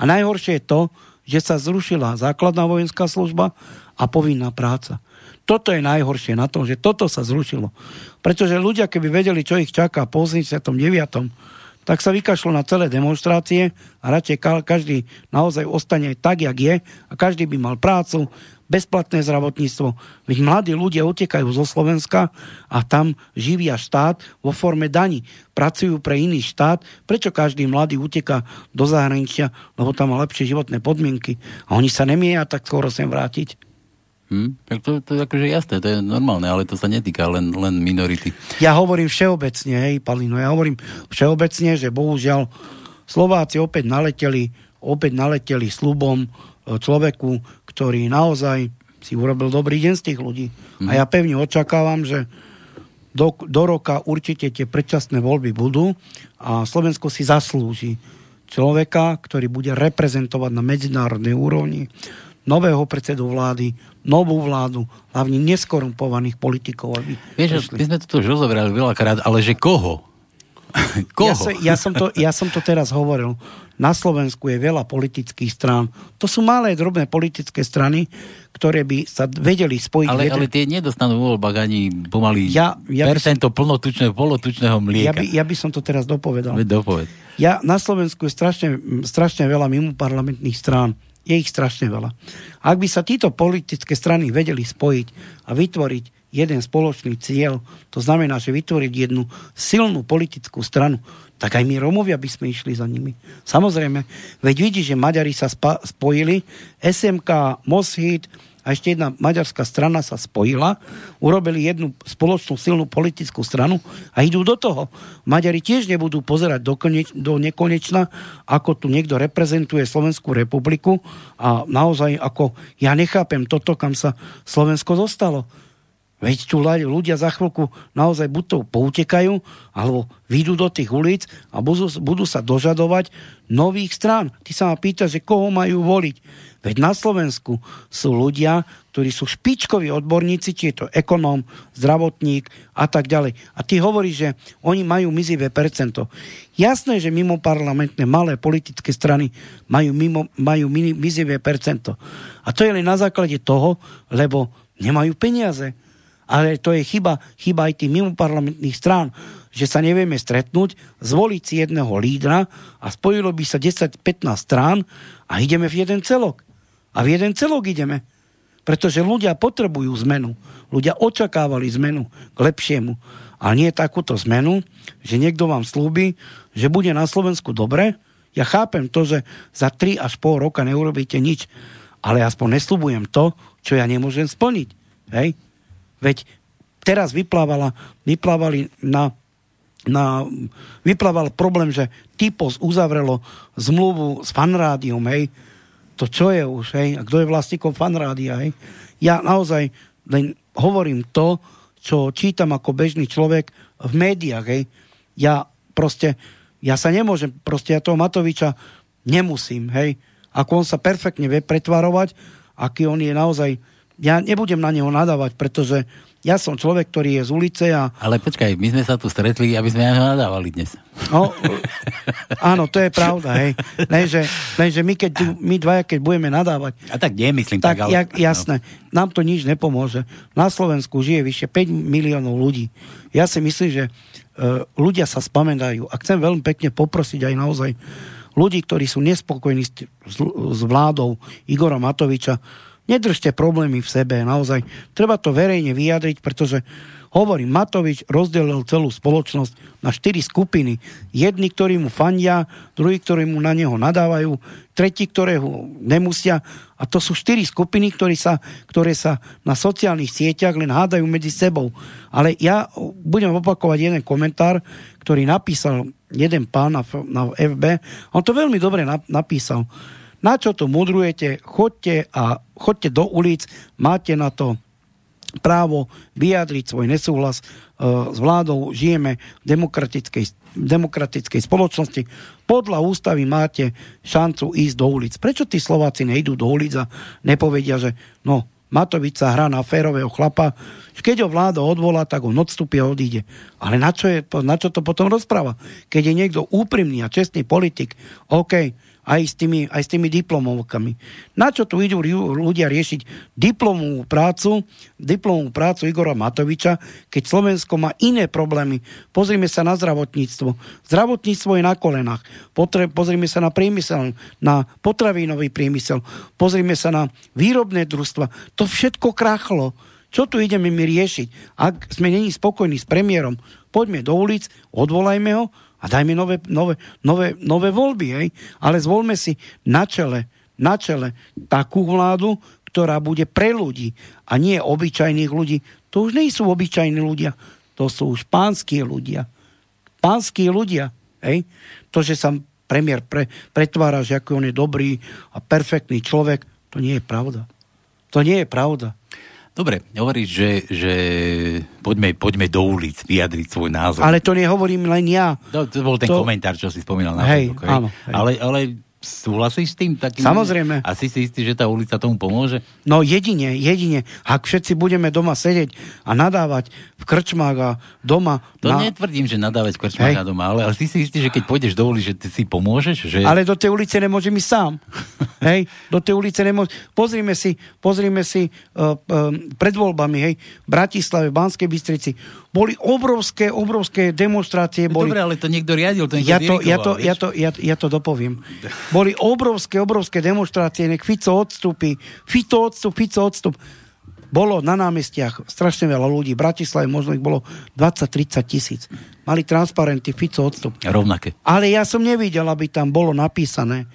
A najhoršie je to, že sa zrušila základná vojenská služba a povinná práca. Toto je najhoršie na tom, že toto sa zrušilo. Pretože ľudia, keby vedeli, čo ich čaká po 89., tak sa vykašlo na celé demonstrácie a radšej každý naozaj ostane tak, jak je a každý by mal prácu, bezplatné zdravotníctvo. Veď mladí ľudia utekajú zo Slovenska a tam živia štát vo forme daní. Pracujú pre iný štát. Prečo každý mladý uteka do zahraničia? Lebo tam má lepšie životné podmienky. A oni sa nemieja tak skoro sem vrátiť. Hmm, tak to, to je akože jasné, to je normálne, ale to sa netýka len, len minority. Ja hovorím všeobecne, hej, Palino, ja hovorím všeobecne, že bohužiaľ Slováci opäť naleteli, opäť naleteli slubom e, človeku, ktorý naozaj si urobil dobrý deň z tých ľudí. Mm. A ja pevne očakávam, že do, do roka určite tie predčasné voľby budú a Slovensko si zaslúži človeka, ktorý bude reprezentovať na medzinárodnej úrovni nového predsedu vlády, novú vládu, hlavne neskorumpovaných politikov. Aby Vieš, my sme to už rozoberali veľakrát, ale že koho? *laughs* koho? Ja, sa, ja, som to, ja som to teraz hovoril. Na Slovensku je veľa politických strán. To sú malé, drobné politické strany, ktoré by sa vedeli spojiť. Ale, jeden... ale tie nedostanú voľbách ani pomaly ja, ja percento som... plnotučného, polotučného mlieka. Ja by, ja by som to teraz dopovedal. Dopoved. Ja, na Slovensku je strašne, strašne veľa mimo parlamentných strán. Je ich strašne veľa. Ak by sa títo politické strany vedeli spojiť a vytvoriť jeden spoločný cieľ, to znamená, že vytvoriť jednu silnú politickú stranu, tak aj my Romovia by sme išli za nimi. Samozrejme, veď vidí, že Maďari sa spa- spojili, SMK, Moshit, a ešte jedna maďarská strana sa spojila, urobili jednu spoločnú silnú politickú stranu a idú do toho. Maďari tiež nebudú pozerať do, koneč, do nekonečna, ako tu niekto reprezentuje Slovenskú republiku a naozaj ako ja nechápem toto, kam sa Slovensko dostalo. Veď tu ľudia za chvíľku naozaj buď to poutekajú, alebo vyjdú do tých ulic a budú, budú sa dožadovať nových strán. Ty sa ma pýtaš, že koho majú voliť. Veď na Slovensku sú ľudia, ktorí sú špičkoví odborníci, či je to ekonóm, zdravotník a tak ďalej. A ty hovoríš, že oni majú mizivé percento. Jasné, že mimo parlamentné malé politické strany majú, mimo, majú mizivé percento. A to je len na základe toho, lebo nemajú peniaze. Ale to je chyba, chyba aj tých mimoparlamentných strán, že sa nevieme stretnúť, zvoliť si jedného lídra a spojilo by sa 10-15 strán a ideme v jeden celok. A v jeden celok ideme. Pretože ľudia potrebujú zmenu. Ľudia očakávali zmenu k lepšiemu. A nie takúto zmenu, že niekto vám slúbi, že bude na Slovensku dobre. Ja chápem to, že za 3 až pol roka neurobíte nič, ale aspoň nesľubujem to, čo ja nemôžem splniť. Hej? Veď teraz vyplávala, vyplávali na, na, vyplával problém, že Typos uzavrelo zmluvu s fanrádiom, hej, to čo je už, hej, a kto je vlastníkom fanrádia, hej. Ja naozaj len hovorím to, čo čítam ako bežný človek v médiách, hej. Ja proste, ja sa nemôžem, proste ja toho Matoviča nemusím, hej. Ako on sa perfektne vie pretvarovať, aký on je naozaj, ja nebudem na neho nadávať, pretože ja som človek, ktorý je z ulice a... Ale počkaj, my sme sa tu stretli, aby sme aj nadávali dnes. No, áno, to je pravda, hej. Lenže, lenže my, keď, my dvaja, keď budeme nadávať... A tak nemyslím tak, tak ale... Jak, jasné, no. nám to nič nepomôže. Na Slovensku žije vyše 5 miliónov ľudí. Ja si myslím, že uh, ľudia sa spamenajú. A chcem veľmi pekne poprosiť aj naozaj ľudí, ktorí sú nespokojní s, s, s vládou Igora Matoviča, Nedržte problémy v sebe, naozaj. Treba to verejne vyjadriť, pretože hovorím, Matovič rozdelil celú spoločnosť na štyri skupiny. Jedni, ktorí mu fandia, druhí, ktorí mu na neho nadávajú, tretí, ktoré nemusia. A to sú štyri skupiny, ktoré sa, ktoré sa na sociálnych sieťach len hádajú medzi sebou. Ale ja budem opakovať jeden komentár, ktorý napísal jeden pán na, na FB. On to veľmi dobre napísal na čo tu mudrujete? Chodte a chodte do ulic, máte na to právo vyjadriť svoj nesúhlas uh, s vládou, žijeme v demokratickej, demokratickej spoločnosti. Podľa ústavy máte šancu ísť do ulic. Prečo tí Slováci nejdú do ulic a nepovedia, že no, Matovič sa hrá na férového chlapa, keď ho vláda odvolá, tak on odstúpi a odíde. Ale na čo, je, na čo to potom rozpráva? Keď je niekto úprimný a čestný politik, OK, aj s tými, aj s tými diplomovkami. Na čo tu idú ľudia riešiť diplomovú prácu, diplomovú prácu Igora Matoviča, keď Slovensko má iné problémy. Pozrime sa na zdravotníctvo. Zdravotníctvo je na kolenách. Potre, pozrime sa na priemysel, na potravinový priemysel. Pozrime sa na výrobné družstva. To všetko krachlo. Čo tu ideme my riešiť? Ak sme není spokojní s premiérom, poďme do ulic, odvolajme ho a dajme nové, nové, nové, nové voľby, hej? ale zvolme si na čele, na čele takú vládu, ktorá bude pre ľudí a nie obyčajných ľudí. To už nie sú obyčajní ľudia, to sú už pánskí ľudia. Pánskí ľudia. Hej? To, že sa premiér pre, pretvára, že ako on je dobrý a perfektný človek, to nie je pravda. To nie je pravda. Dobre, hovoríš, že, že poďme, poďme do ulic vyjadriť svoj názor. Ale to nehovorím len ja. To, to bol ten To- komentár, čo si spomínal na Hej, Facebook, hej? áno, hej. Ale, ale súhlasíš s tým? Takým, Samozrejme. A si si istý, že tá ulica tomu pomôže? No jedine, jedine. Ak všetci budeme doma sedieť a nadávať v krčmách a doma... To na... netvrdím, že nadávať krčmák Hej. na doma, ale, ale si si istý, že keď pôjdeš do ulic, že ty si pomôžeš? Že... Ale do tej ulice nemôžem ísť sám. *laughs* hej, do tej ulice nemôžem... Pozrime si, pozrime si uh, uh, pred voľbami, hej, v Bratislave, v Banskej Bystrici, boli obrovské, obrovské demonstrácie. Boli... Dobre, ale to niekto riadil, to niekto Ja to, ja, to, ja, to, ja, ja to dopoviem. *laughs* Boli obrovské, obrovské demonstrácie, nech Fico odstúpi, Fico odstup, Fico odstup. Bolo na námestiach strašne veľa ľudí. V Bratislave možno ich bolo 20-30 tisíc. Mali transparenty, Fico odstup. Rovnaké. Ale ja som nevidel, aby tam bolo napísané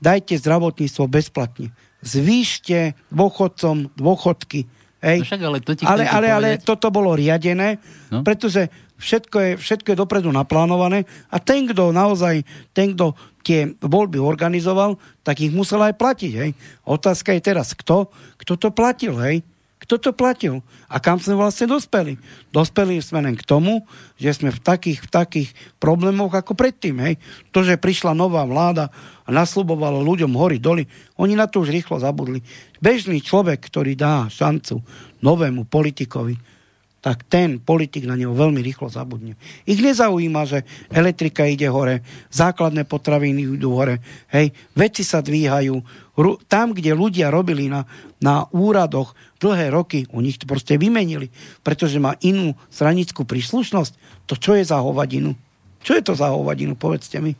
dajte zdravotníctvo bezplatne. Zvýšte dôchodcom dôchodky. Hej. No však, ale to ti ale, ale, ale toto bolo riadené, No. pretože všetko je, všetko je dopredu naplánované a ten, kto naozaj, ten, kto tie voľby organizoval, tak ich musel aj platiť. Hej. Otázka je teraz, kto, kto to platil, hej? Kto to platil? A kam sme vlastne dospeli? Dospeli sme len k tomu, že sme v takých, v takých problémoch ako predtým. Hej? To, že prišla nová vláda a nasľubovala ľuďom hory doly, oni na to už rýchlo zabudli. Bežný človek, ktorý dá šancu novému politikovi, tak ten politik na neho veľmi rýchlo zabudne. Ich nezaujíma, že elektrika ide hore, základné potraviny idú hore, hej, veci sa dvíhajú. Tam, kde ľudia robili na, na úradoch dlhé roky, u nich to proste vymenili, pretože má inú stranickú príslušnosť. To čo je za hovadinu? Čo je to za hovadinu, povedzte mi.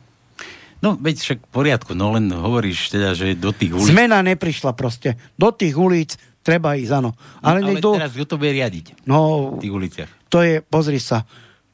No, veď však v poriadku, no len hovoríš teda, že do tých ulic... Zmena neprišla proste. Do tých ulic treba ísť, áno. Ale, ale niekto... teraz kto to bude riadiť No, v tých uliciach? to je, pozri sa,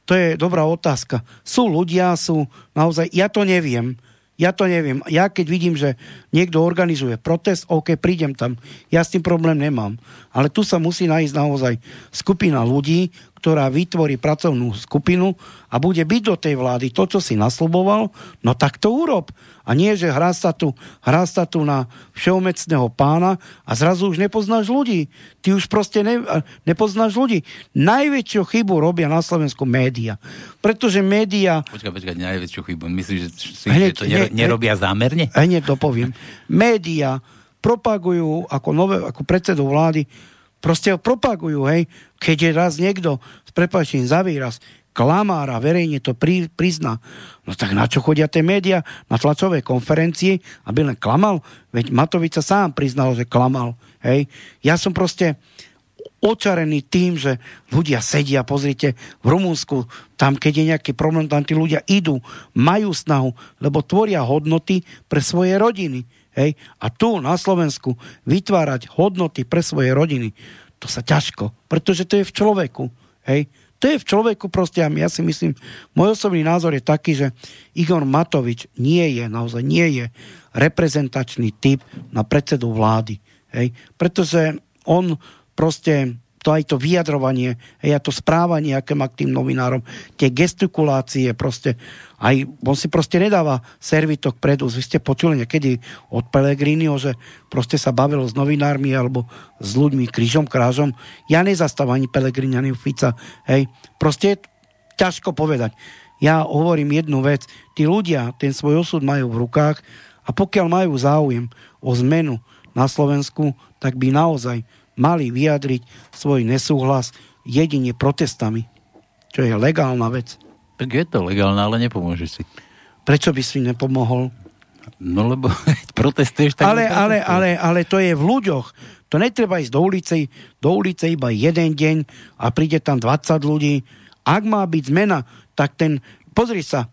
to je dobrá otázka. Sú ľudia, sú naozaj, ja to neviem, ja to neviem. Ja keď vidím, že niekto organizuje protest, OK, prídem tam. Ja s tým problém nemám. Ale tu sa musí nájsť naozaj skupina ľudí, ktorá vytvorí pracovnú skupinu a bude byť do tej vlády to, čo si nasľuboval, no tak to urob. A nie, že hrá sa tu, hrá sa tu na všeomecného pána a zrazu už nepoznáš ľudí. Ty už proste ne, nepoznáš ľudí. Najväčšiu chybu robia na Slovensku média. Pretože média Počkaj, počkaj, najväčšiu chybu. Myslíš, že, si, Hneď, že to hneď, nerobia zámerne? Hneď to poviem. Média propagujú ako, nové, ako predsedu vlády, proste ho propagujú, hej, keď je raz niekto, s prepačením za výraz, klamára, verejne to pri, prizná. No tak na čo chodia tie médiá? Na tlačové konferencie, aby len klamal? Veď Matovič sa sám priznal, že klamal. Hej. Ja som proste očarený tým, že ľudia sedia, pozrite, v Rumunsku, tam keď je nejaký problém, tam tí ľudia idú, majú snahu, lebo tvoria hodnoty pre svoje rodiny. Hej? A tu na Slovensku vytvárať hodnoty pre svoje rodiny, to sa ťažko, pretože to je v človeku. Hej? To je v človeku proste a ja si myslím, môj osobný názor je taký, že Igor Matovič nie je, naozaj nie je reprezentačný typ na predsedu vlády. Hej? Pretože on proste to aj to vyjadrovanie, hej, a to správanie, aké má k tým novinárom, tie gestikulácie, proste, aj on si proste nedáva servitok predu. Vy ste počuli niekedy od Pelegriniho, že proste sa bavilo s novinármi alebo s ľuďmi krížom, krážom. Ja nezastávam ani Pelegrini, ani Fica. Hej. Proste je ťažko povedať. Ja hovorím jednu vec. Tí ľudia ten svoj osud majú v rukách a pokiaľ majú záujem o zmenu na Slovensku, tak by naozaj mali vyjadriť svoj nesúhlas jedine protestami, čo je legálna vec. Tak je to legálne, ale nepomôže si. Prečo by si nepomohol? No lebo *laughs* protestuješ tak... Ale, ale, ale, ale to je v ľuďoch. To netreba ísť do ulice, do ulice iba jeden deň a príde tam 20 ľudí. Ak má byť zmena, tak ten... Pozri sa, e,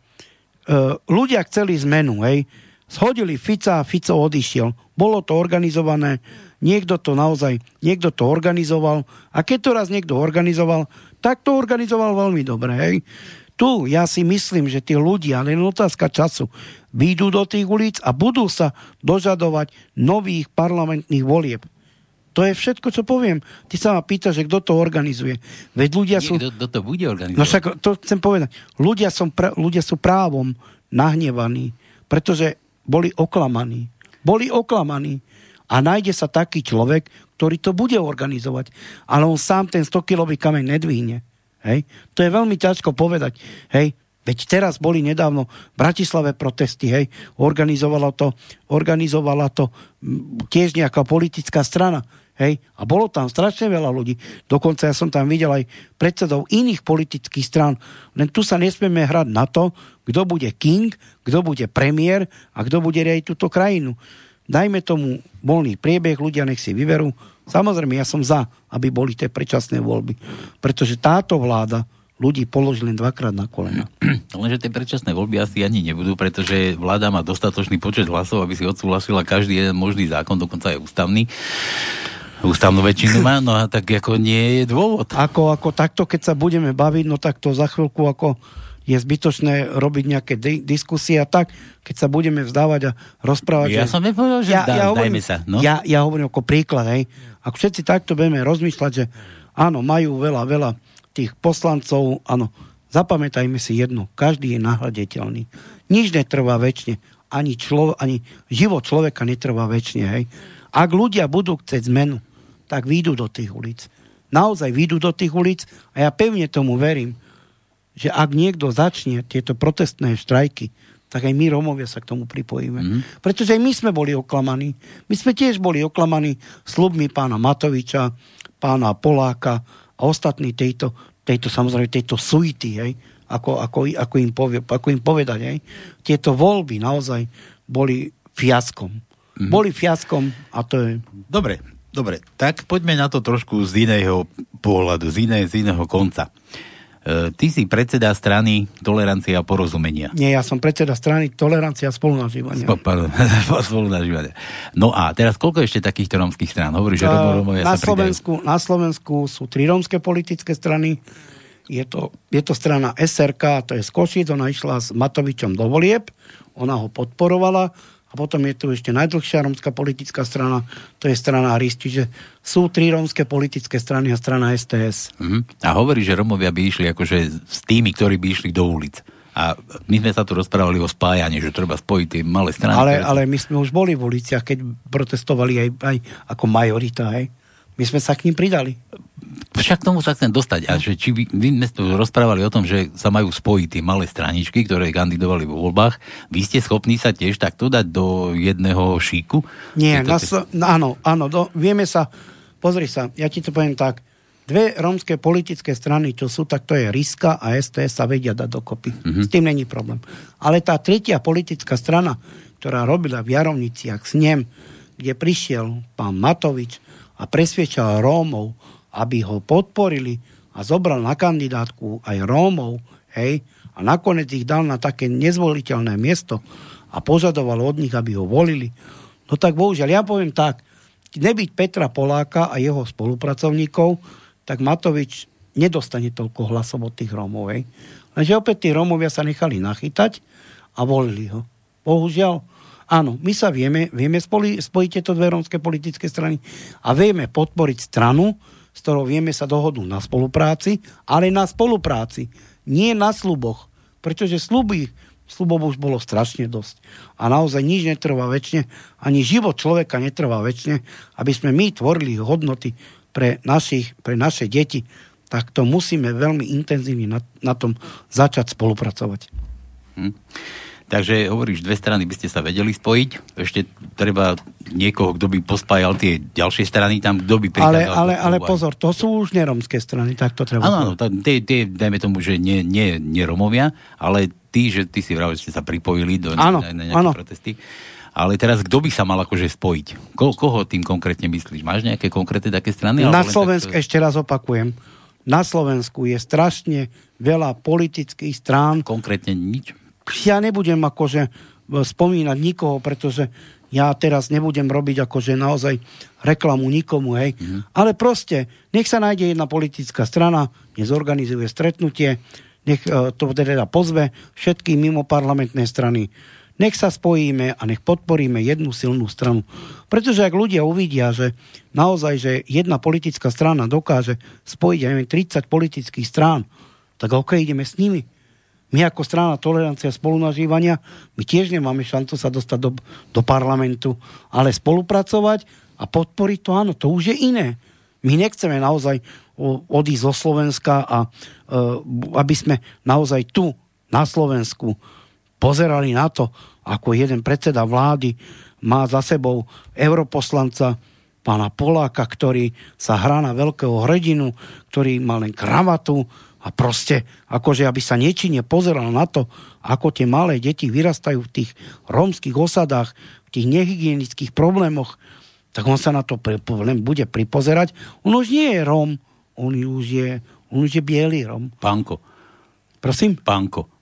ľudia chceli zmenu, hej. Shodili Fica a Fico odišiel. Bolo to organizované, niekto to naozaj, niekto to organizoval a keď to raz niekto organizoval, tak to organizoval veľmi dobre, hej. Tu ja si myslím, že tí ľudia, len otázka času, výjdu do tých ulic a budú sa dožadovať nových parlamentných volieb. To je všetko, čo poviem. Ty sa ma pýtaš, že kto to organizuje. Veď ľudia sú... Niekto kto to bude organizovať. No však to chcem povedať. Ľudia, som pra, ľudia sú právom nahnevaní, pretože boli oklamaní. Boli oklamaní. A nájde sa taký človek, ktorý to bude organizovať. Ale on sám ten 100-kilový kameň nedvihne. Hej? To je veľmi ťažko povedať. Hej? Veď teraz boli nedávno v Bratislave protesty, hej, organizovala to, organizovala to tiež nejaká politická strana, hej, a bolo tam strašne veľa ľudí. Dokonca ja som tam videl aj predsedov iných politických strán. Len tu sa nesmieme hrať na to, kto bude king, kto bude premiér a kto bude riadiť túto krajinu. Dajme tomu voľný priebeh, ľudia nech si vyberú. Samozrejme, ja som za, aby boli tie predčasné voľby. Pretože táto vláda ľudí položili len dvakrát na kolena. *clears throat* Lenže tie predčasné voľby asi ani nebudú, pretože vláda má dostatočný počet hlasov, aby si odsúhlasila každý jeden možný zákon, dokonca aj ústavný. Ústavnú väčšinu má, no a tak ako nie je dôvod. Ako, ako takto, keď sa budeme baviť, no tak to za chvíľku ako je zbytočné robiť nejaké di- diskusie a tak, keď sa budeme vzdávať a rozprávať. Ja že... som nepovedal, že ja, dá, ja hovorím, dajme sa. No? Ja, ja hovorím ako príklad, hej. Ak všetci takto budeme rozmýšľať, že áno, majú veľa, veľa tých poslancov, áno, zapamätajme si jedno, každý je nahľaditeľný. Nič netrvá väčšine, ani, člo, ani život človeka netrvá väčšine, hej. Ak ľudia budú chcieť zmenu, tak výjdu do tých ulic. Naozaj výjdu do tých ulic a ja pevne tomu verím, že ak niekto začne tieto protestné štrajky, tak aj my Romovia sa k tomu pripojíme. Mm. Pretože aj my sme boli oklamaní. My sme tiež boli oklamaní slubmi pána Matoviča, pána Poláka, a ostatní tejto, tejto samozrejme, tejto suity, hej, ako, ako, ako, im povie, ako im povedať, hej. Tieto voľby naozaj boli fiaskom. Mm-hmm. Boli fiaskom a to je... Dobre, dobre, tak poďme na to trošku z iného pohľadu, z, iné, z iného konca. E, ty si predseda strany Tolerancia a porozumenia. Nie, ja som predseda strany Tolerancia a spolunažívania. Spo, pardon, *laughs* spolunažívania. No a teraz koľko ešte takýchto rómskych strán? Hovorí, že Romo, Romovia na sa Slovensku, pridajú. na Slovensku sú tri rómske politické strany. Je to, je to strana SRK, to je z Košic, ona išla s Matovičom do volieb, ona ho podporovala a potom je tu ešte najdlhšia rómska politická strana, to je strana RIS, čiže sú tri rómske politické strany a strana STS. Uh-huh. A hovorí, že Romovia by išli akože s tými, ktorí by išli do ulic. A my sme sa tu rozprávali o spájaní, že treba spojiť tie malé strany. Ale, ale my sme už boli v uliciach, keď protestovali aj, aj ako majorita, hej. My sme sa k ním pridali. Však tomu sa chcem dostať. A že či vy, vy sme rozprávali o tom, že sa majú spojiť tie malé straničky, ktoré kandidovali vo voľbách. Vy ste schopní sa tiež takto dať do jedného šíku? Nie, to na, Slo- no, áno, áno, do, vieme sa, pozri sa, ja ti to poviem tak, dve rómske politické strany, čo sú, tak to je Riska a STS sa vedia dať dokopy. Mm-hmm. S tým není problém. Ale tá tretia politická strana, ktorá robila v Jarovniciach s ním, kde prišiel pán Matovič a presviečal Rómov, aby ho podporili a zobral na kandidátku aj Rómov, hej, a nakoniec ich dal na také nezvoliteľné miesto a požadoval od nich, aby ho volili. No tak bohužiaľ, ja poviem tak, nebyť Petra Poláka a jeho spolupracovníkov, tak Matovič nedostane toľko hlasov od tých Rómov. Hej. Lenže opäť tí Rómovia sa nechali nachytať a volili ho. Bohužiaľ, áno, my sa vieme, vieme spoli, spojiť tieto dve rómske politické strany a vieme podporiť stranu, s ktorou vieme sa dohodnúť na spolupráci, ale na spolupráci, nie na sluboch. Pretože sluby, slubov už bolo strašne dosť. A naozaj nič netrvá väčšine, ani život človeka netrvá väčšine, aby sme my tvorili hodnoty pre, našich, pre naše deti, tak to musíme veľmi intenzívne na, na tom začať spolupracovať. Hm. Takže hovoríš, dve strany by ste sa vedeli spojiť, ešte treba niekoho, kto by pospájal tie ďalšie strany tam, kto by Ale, prichádzal ale, ale úvahy. pozor, to sú už neromské strany, tak to treba Áno, áno, tie, tie, dajme tomu, že nie, nie, nie Romovia, ale tí, že ty si vravel, že ste sa pripojili do Áno, na, na nejaké áno. protesty. Ale teraz, kto by sa mal akože spojiť? Ko, koho tým konkrétne myslíš? Máš nejaké konkrétne také strany? Na Slovensku, takto- ešte raz opakujem, na Slovensku je strašne veľa politických strán. Konkrétne nič? Ja nebudem akože e, spomínať nikoho, pretože ja teraz nebudem robiť akože naozaj reklamu nikomu, hej. Mm. Ale proste, nech sa nájde jedna politická strana, nech zorganizuje stretnutie, nech e, to teda pozve všetky mimo parlamentné strany. Nech sa spojíme a nech podporíme jednu silnú stranu. Pretože ak ľudia uvidia, že naozaj, že jedna politická strana dokáže spojiť aj 30 politických strán, tak ok, ideme s nimi. My ako strana tolerancia spolunažívania, my tiež nemáme šancu sa dostať do, do parlamentu, ale spolupracovať a podporiť to, áno, to už je iné. My nechceme naozaj odísť zo Slovenska a e, aby sme naozaj tu na Slovensku pozerali na to, ako jeden predseda vlády má za sebou europoslanca pána Poláka, ktorý sa hrá na veľkého hrdinu, ktorý má len kravatu a proste, akože aby sa nečine pozeral na to, ako tie malé deti vyrastajú v tých rómskych osadách, v tých nehygienických problémoch, tak on sa na to len bude pripozerať. On už nie je Róm, on už je, on už je bielý Róm. Pánko. Prosím? Pánko.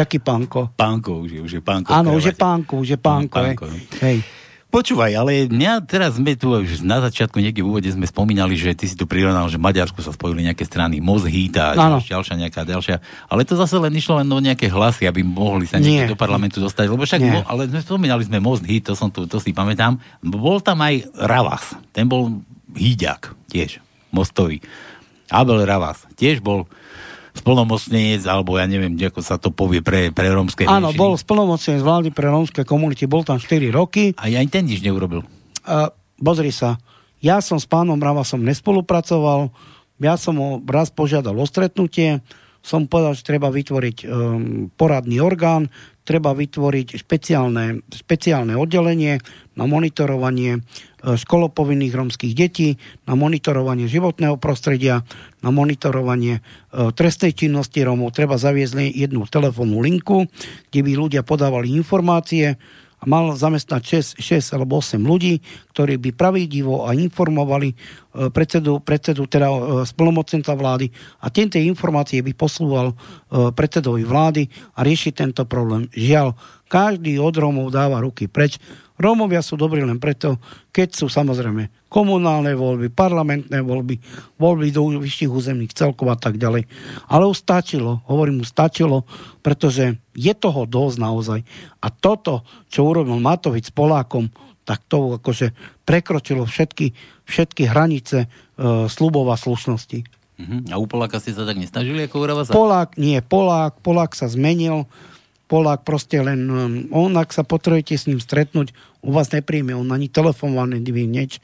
Jaký pánko? Pánko, už je, už je pánko. Áno, už je pánko, už je pánko. No, pánko. Hej. hej. Počúvaj, ale mňa teraz sme tu už na začiatku niekde v úvode sme spomínali, že ty si tu prirovnal, že v Maďarsku sa spojili nejaké strany Mozhít a ďalšia nejaká ďalšia. Ale to zase len išlo len o nejaké hlasy, aby mohli sa niekde do parlamentu dostať. Lebo však, mo, ale sme spomínali sme Mozhít, to som tu, to si pamätám. Bol tam aj Ravas, ten bol híďak tiež, mostový. Abel Ravas tiež bol splnomocnenec, alebo ja neviem, ako sa to povie pre, pre rómske Áno, bol splnomocnenec vlády pre rómske komunity, bol tam 4 roky. A aj ten nič neurobil. Uh, pozri sa, ja som s pánom Ravasom nespolupracoval, ja som ho raz požiadal o stretnutie, som povedal, že treba vytvoriť um, poradný orgán, treba vytvoriť špeciálne, špeciálne oddelenie na monitorovanie e, školopovinných romských detí, na monitorovanie životného prostredia, na monitorovanie e, trestnej činnosti Rómov. Treba zaviesť jednu telefónnu linku, kde by ľudia podávali informácie, a mal zamestnať 6, 6 alebo 8 ľudí, ktorí by pravidivo a informovali e, predsedu, predsedu teda e, splnomocenca vlády a tento informácie by poslúval e, predsedovi vlády a riešiť tento problém. Žiaľ, každý od Rómov dáva ruky preč. Rómovia sú dobrí len preto, keď sú samozrejme komunálne voľby, parlamentné voľby, voľby do vyšších územných celkov a tak ďalej. Ale už stačilo, hovorím, už stačilo, pretože je toho dosť naozaj. A toto, čo urobil Matovič s Polákom, tak to akože prekročilo všetky, všetky hranice e, slubov a slušnosti. Uh-huh. A u Poláka ste sa tak nesnažili ako u Polák, nie, Polák, Polák sa zmenil, Polák proste len, um, on, ak sa potrebujete s ním stretnúť, u vás nepríjme, on ani telefonovaný neč.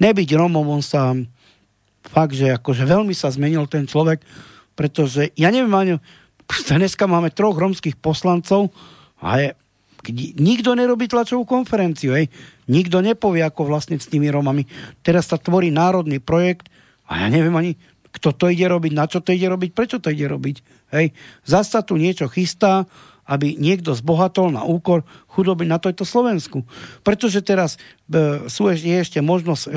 Nebyť Romom, on sa fakt, že akože veľmi sa zmenil ten človek, pretože, ja neviem, ani, dneska máme troch romských poslancov a je, nikto nerobí tlačovú konferenciu, hej. Nikto nepovie, ako vlastne s tými Romami. Teraz sa tvorí národný projekt a ja neviem ani, kto to ide robiť, na čo to ide robiť, prečo to ide robiť. Hej. Zasa tu niečo chystá, aby niekto zbohatol na úkor chudoby na tomto Slovensku. Pretože teraz e, sú ešte, je ešte možnosť e,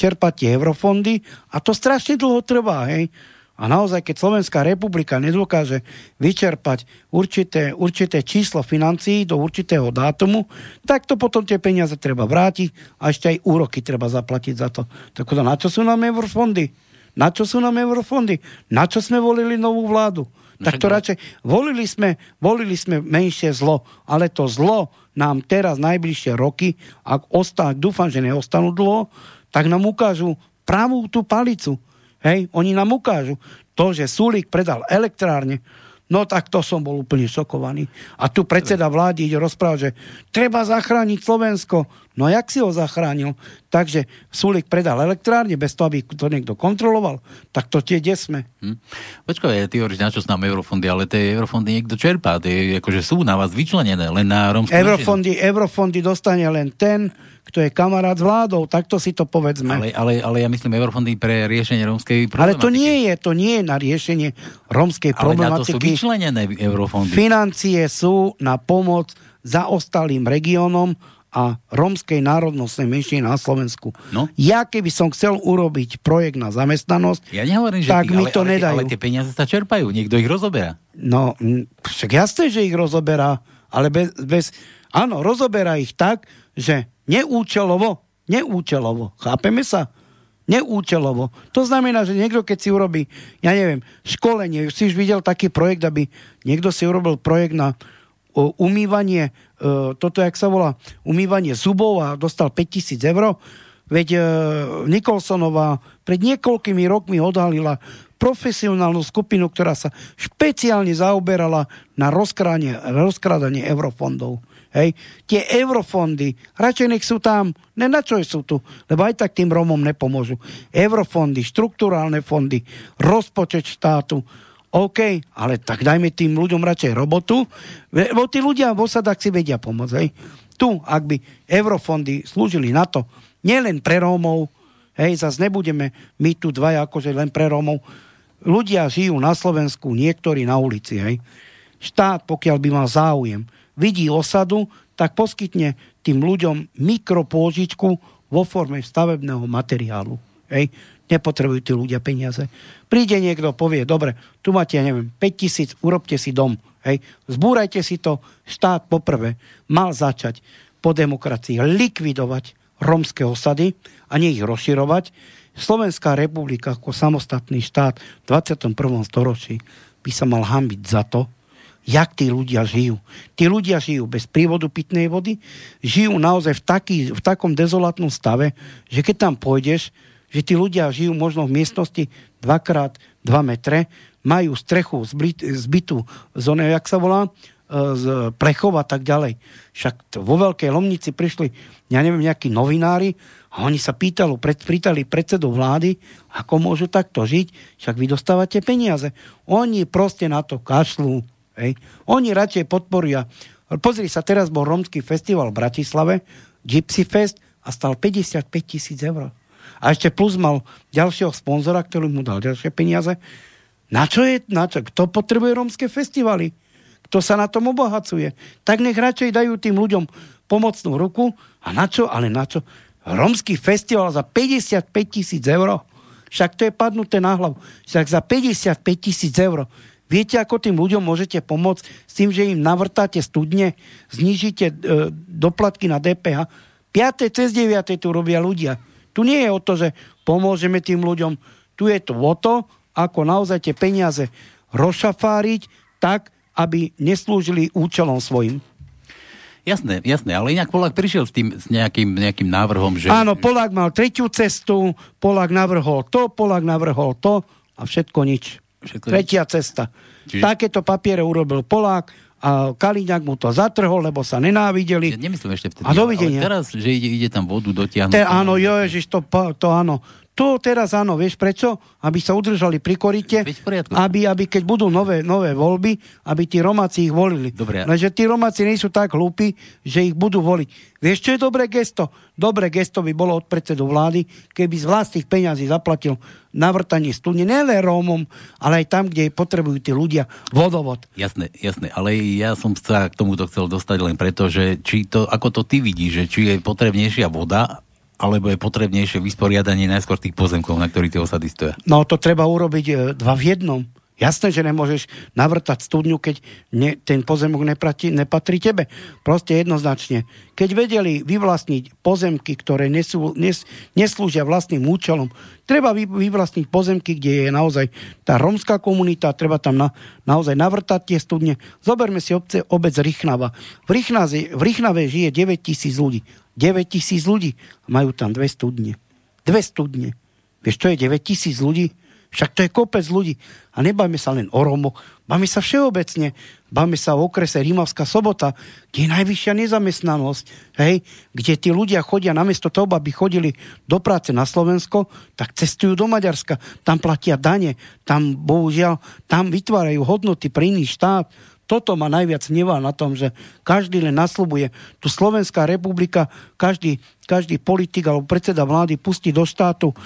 čerpať tie eurofondy a to strašne dlho trvá. Hej? A naozaj, keď Slovenská republika nedokáže vyčerpať určité, určité číslo financií do určitého dátumu, tak to potom tie peniaze treba vrátiť a ešte aj úroky treba zaplatiť za to. Tak na čo sú nám eurofondy? Na čo sú nám eurofondy? Na čo sme volili novú vládu? Tak to radšej, volili sme, volili sme menšie zlo, ale to zlo nám teraz najbližšie roky, ak ostá, dúfam, že neostanú dlho, tak nám ukážu pravú tú palicu. Hej, oni nám ukážu to, že Sulík predal elektrárne, No tak to som bol úplne šokovaný. A tu predseda vlády ide rozprávať, že treba zachrániť Slovensko. No a jak si ho zachránil? Takže Sulik predal elektrárne bez toho, aby to niekto kontroloval. Tak to tie kde sme. Hm. Počkaj, ty hovoríš, na čo nám eurofondy, ale tie eurofondy niekto čerpá. Tie akože sú na vás vyčlenené, len na romskú eurofondy, eurofondy dostane len ten, kto je kamarát s vládou, takto si to povedzme. Ale, ale, ale ja myslím eurofondy pre riešenie rómskej problematiky. Ale to nie je, to nie je na riešenie rómskej problematiky. Ale na to sú vyčlenené eurofondy. Financie sú na pomoc zaostalým regiónom a rómskej národnostnej menšiny na Slovensku. No? Ja keby som chcel urobiť projekt na zamestnanosť, ja nehovorím, že tak ty, mi ale, to ale, nedajú. Ale tie peniaze sa čerpajú, niekto ich rozoberá. No, však jasné, že ich rozoberá, ale bez, bez... Áno, rozoberá ich tak, že neúčelovo, neúčelovo, chápeme sa? Neúčelovo. To znamená, že niekto, keď si urobí, ja neviem, školenie, si už videl taký projekt, aby niekto si urobil projekt na umývanie, e, toto jak sa volá, umývanie zubov a dostal 5000 eur, Veď e, Nikolsonová pred niekoľkými rokmi odhalila profesionálnu skupinu, ktorá sa špeciálne zaoberala na rozkrádanie, eurofondov. Hej. Tie eurofondy, radšej nech sú tam, ne na čo sú tu, lebo aj tak tým Romom nepomôžu. Eurofondy, štruktúrálne fondy, rozpočet štátu, OK, ale tak dajme tým ľuďom radšej robotu, lebo tí ľudia v osadách si vedia pomôcť. Hej. Tu, ak by eurofondy slúžili na to, nielen pre Rómov, hej, zase nebudeme my tu dvaja akože len pre Rómov, ľudia žijú na Slovensku, niektorí na ulici, hej. Štát, pokiaľ by mal záujem, vidí osadu, tak poskytne tým ľuďom mikropôžičku vo forme stavebného materiálu. Hej nepotrebujú tí ľudia peniaze. Príde niekto, povie, dobre, tu máte, ja neviem, 5 tisíc, urobte si dom. Hej. Zbúrajte si to. Štát poprvé mal začať po demokracii likvidovať romské osady a nie ich rozširovať. Slovenská republika ako samostatný štát v 21. storočí by sa mal hambiť za to, jak tí ľudia žijú. Tí ľudia žijú bez prívodu pitnej vody, žijú naozaj v, taký, v takom dezolatnom stave, že keď tam pôjdeš, že tí ľudia žijú možno v miestnosti 2x2 metre, majú strechu zbytú z oného, jak sa volá, e, z plechov a tak ďalej. Však vo Veľkej Lomnici prišli, ja neviem, nejakí novinári a oni sa pýtali, pred, pýtali predsedu vlády, ako môžu takto žiť, však vy dostávate peniaze. Oni proste na to kašľú. Hej. Oni radšej podporia. Pozri sa, teraz bol romský festival v Bratislave, Gypsy Fest a stal 55 tisíc eur a ešte plus mal ďalšieho sponzora, ktorý mu dal ďalšie peniaze. Na čo je, na čo? Kto potrebuje rómske festivaly? Kto sa na tom obohacuje? Tak nech radšej dajú tým ľuďom pomocnú ruku. A na čo? Ale na čo? Rómsky festival za 55 tisíc eur? Však to je padnuté na hlavu. Však za 55 tisíc eur Viete, ako tým ľuďom môžete pomôcť s tým, že im navrtáte studne, znižíte e, doplatky na DPH. 5. cez 9. tu robia ľudia. Tu nie je o to, že pomôžeme tým ľuďom. Tu je to o to, ako naozaj tie peniaze rozšafáriť tak, aby neslúžili účelom svojim. Jasné, jasné, ale inak Polák prišiel s tým s nejakým, nejakým návrhom, že... Áno, Polák mal tretiu cestu, Polák navrhol to, Polák navrhol to a všetko nič. Všetko Tretia cesta. Čiže... Takéto papiere urobil Polák, a Kaliňák mu to zatrhol, lebo sa nenávideli. Ja nemyslím ešte vtedy. A dovidenia. Ale teraz, že ide, ide tam vodu dotiahnuť. Te, áno, jo, ježiš, to, to áno. To teraz áno, vieš prečo? Aby sa udržali pri korite, aby, aby keď budú nové, nové voľby, aby tí Romáci ich volili. Dobre. Lenže tí Romáci nie sú tak hlúpi, že ich budú voliť. Vieš, čo je dobré gesto? Dobré gesto by bolo od predsedu vlády, keby z vlastných peňazí zaplatil navrtanie studne nielen Rómom, ale aj tam, kde potrebujú tí ľudia vodovod. Jasné, jasné, ale ja som sa k tomuto chcel dostať len preto, že či to, ako to ty vidíš, že či je potrebnejšia voda alebo je potrebnejšie vysporiadanie najskôr tých pozemkov, na ktorých tie osady stoja? No to treba urobiť e, dva v jednom. Jasné, že nemôžeš navrtať studňu, keď ne, ten pozemok nepatrí, nepatrí tebe. Proste jednoznačne. Keď vedeli vyvlastniť pozemky, ktoré nesú, nes, neslúžia vlastným účelom, treba vy, vyvlastniť pozemky, kde je naozaj tá romská komunita, treba tam na, naozaj navrtať tie studne. Zoberme si obce, obec Rychnava. V, Rychnave, v Rychnave žije 9 tisíc ľudí. 9 tisíc ľudí. Majú tam dve studne. Dve studne. Vieš, čo je 9 tisíc ľudí? Však to je kopec ľudí. A nebajme sa len o Romoch, bavme sa všeobecne. Bavme sa o okrese Rímavská sobota, kde je najvyššia nezamestnanosť. Hej? Kde tí ľudia chodia namiesto toho, aby chodili do práce na Slovensko, tak cestujú do Maďarska. Tam platia dane. Tam, bohužiaľ, tam vytvárajú hodnoty pre iný štát toto ma najviac nevá na tom, že každý len naslubuje. Tu Slovenská republika, každý, každý politik alebo predseda vlády pustí do štátu e,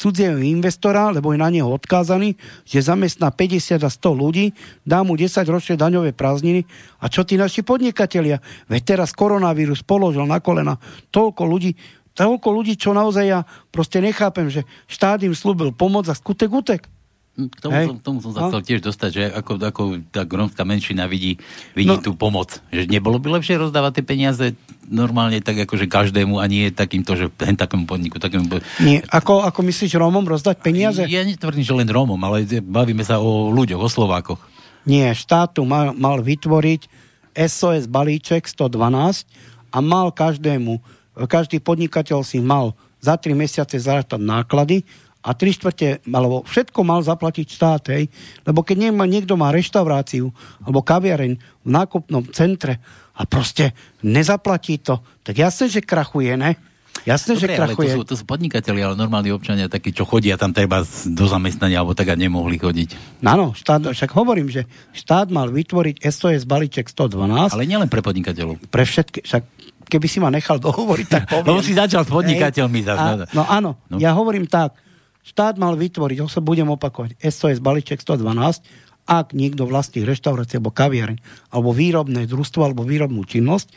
cudzieho investora, lebo je na neho odkázaný, že zamestná 50 a 100 ľudí, dá mu 10 ročné daňové prázdniny. A čo tí naši podnikatelia? Veď teraz koronavírus položil na kolena toľko ľudí, toľko ľudí, čo naozaj ja proste nechápem, že štát im slúbil pomoc a skutek utek. K tomu, som, tomu som sa no. chcel tiež dostať, že ako, ako tá grómska menšina vidí, vidí no. tú pomoc. Že nebolo by lepšie rozdávať tie peniaze normálne tak akože každému a nie takýmto, že hen takému podniku. Takému... Nie. Ako, ako myslíš Rómom rozdať peniaze? Ja netvrdím, že len Rómom, ale bavíme sa o ľuďoch, o Slovákoch. Nie, štátu mal, mal vytvoriť SOS balíček 112 a mal každému, každý podnikateľ si mal za 3 mesiace zarátať náklady a 3 štvrte, alebo všetko mal zaplatiť štát, hej? Lebo keď nie, niekto má reštauráciu alebo kaviareň v nákupnom centre a proste nezaplatí to, tak jasne, že krachuje, ne? Jasné, Dobre, že krachuje. Ale to, sú, to sú podnikatelia, ale normálni občania takí, čo chodia tam treba do zamestnania, alebo tak a nemohli chodiť. Áno, štát, však hovorím, že štát mal vytvoriť SOS balíček 112. Ale nielen pre podnikateľov. Pre všetky, však keby si ma nechal dohovoriť, tak poviem. *laughs* Lebo si začal s podnikateľmi. A, no áno, no. ja hovorím tak, štát mal vytvoriť, ho sa budem opakovať, SOS balíček 112, ak niekto vlastní reštaurácie alebo kaviareň, alebo výrobné družstvo, alebo výrobnú činnosť,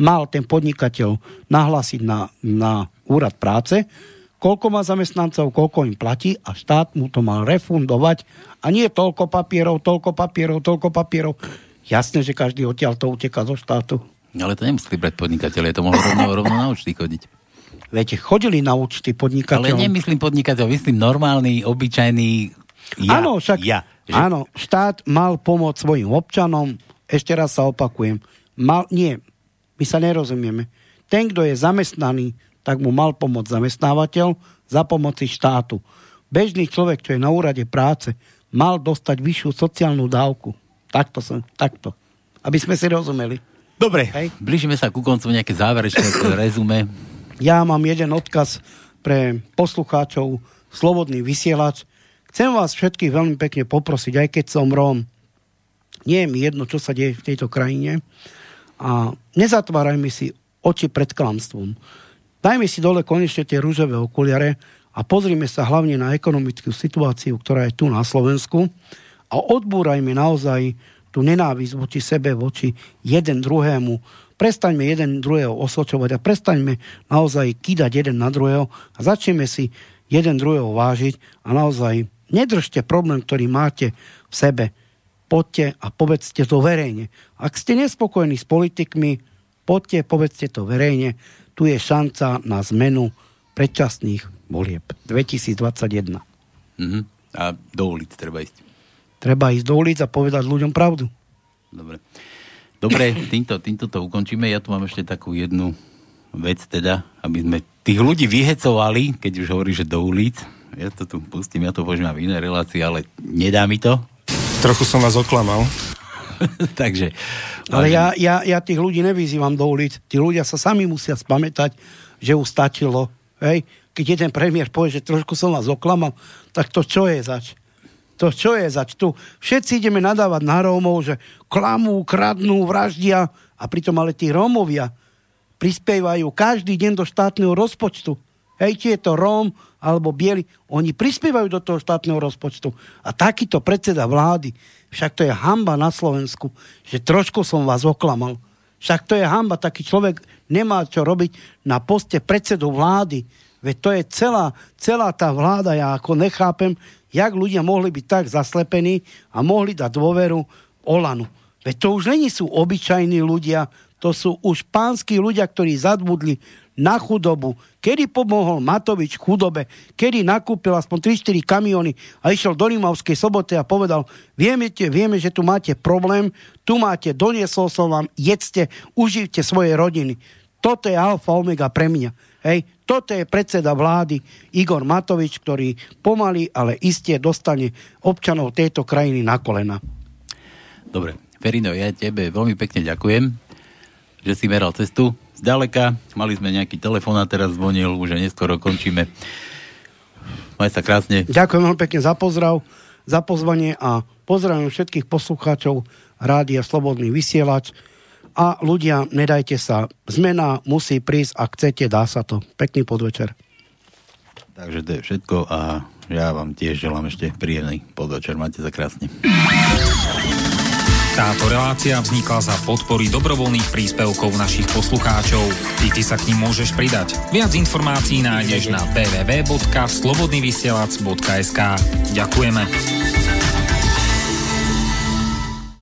mal ten podnikateľ nahlásiť na, na úrad práce, koľko má zamestnancov, koľko im platí a štát mu to mal refundovať a nie toľko papierov, toľko papierov, toľko papierov. Jasné, že každý odtiaľ to uteká zo štátu. Ale to nemuseli brať podnikateľe, to mohlo rovno, rovno na účty chodiť. Viete, chodili na účty podnikateľom. Ale nemyslím podnikateľ, myslím normálny, obyčajný ja. Áno, však ja. Že... Áno, štát mal pomôcť svojim občanom, ešte raz sa opakujem, mal, nie, my sa nerozumieme. Ten, kto je zamestnaný, tak mu mal pomôcť zamestnávateľ za pomoci štátu. Bežný človek, čo je na úrade práce, mal dostať vyššiu sociálnu dávku. Takto som, takto. Aby sme si rozumeli. Dobre, Hej. blížime sa ku koncu nejaké záverečné *coughs* rezume. Ja mám jeden odkaz pre poslucháčov Slobodný vysielač. Chcem vás všetkých veľmi pekne poprosiť, aj keď som Róm, nie je mi jedno, čo sa deje v tejto krajine a nezatvárajme si oči pred klamstvom. Dajme si dole konečne tie rúžové okuliare a pozrime sa hlavne na ekonomickú situáciu, ktorá je tu na Slovensku a odbúrajme naozaj tú nenávisť voči sebe, voči jeden druhému. Prestaňme jeden druhého osočovať a prestaňme naozaj kýdať jeden na druhého a začneme si jeden druhého vážiť a naozaj Nedržte problém, ktorý máte v sebe. Poďte a povedzte to verejne. Ak ste nespokojní s politikmi, poďte, povedzte to verejne. Tu je šanca na zmenu predčasných volieb 2021. Mm-hmm. A do ulic treba ísť. Treba ísť do ulic a povedať ľuďom pravdu. Dobre. Dobre, týmto, týmto to ukončíme. Ja tu mám ešte takú jednu vec teda, aby sme tých ľudí vyhecovali, keď už hovorí, že do ulic, ja to tu pustím, ja to používam v inej relácii, ale nedá mi to. Trochu som vás oklamal. *laughs* Takže... Ale ja, ja, ja tých ľudí nevyzývam do ulic. Tí ľudia sa sami musia spamätať, že už stačilo. Hej? Keď jeden premiér povie, že trošku som vás oklamal, tak to čo je zač? To čo je zač? Tu všetci ideme nadávať na Rómov, že klamú, kradnú, vraždia a pritom ale tí Rómovia prispievajú každý deň do štátneho rozpočtu. Hej, či je to Róm alebo Bieli, oni prispievajú do toho štátneho rozpočtu. A takýto predseda vlády, však to je hamba na Slovensku, že trošku som vás oklamal. Však to je hamba, taký človek nemá čo robiť na poste predsedu vlády. Veď to je celá, celá tá vláda, ja ako nechápem, jak ľudia mohli byť tak zaslepení a mohli dať dôveru Olanu. Veď to už není sú obyčajní ľudia, to sú už pánsky ľudia, ktorí zadbudli na chudobu, kedy pomohol Matovič chudobe, kedy nakúpil aspoň 3-4 kamiony a išiel do Rimavskej soboty a povedal, vieme, vieme, že tu máte problém, tu máte, doniesol som vám, jedzte, uživte svoje rodiny. Toto je alfa omega pre mňa. Hej, toto je predseda vlády Igor Matovič, ktorý pomaly, ale iste dostane občanov tejto krajiny na kolena. Dobre, Ferino, ja tebe veľmi pekne ďakujem, že si meral cestu zďaleka. Mali sme nejaký telefón a teraz zvonil, už neskoro končíme. Maj sa krásne. Ďakujem veľmi pekne za pozdrav, za pozvanie a pozdravím všetkých poslucháčov Rádia Slobodný vysielač a ľudia, nedajte sa. Zmena musí prísť, ak chcete, dá sa to. Pekný podvečer. Takže to je všetko a ja vám tiež želám ešte príjemný podvečer. Máte sa krásne. Táto relácia vznikla za podpory dobrovoľných príspevkov našich poslucháčov. Ty, ty sa k ním môžeš pridať. Viac informácií nájdeš na www.slobodnyvysielac.sk Ďakujeme.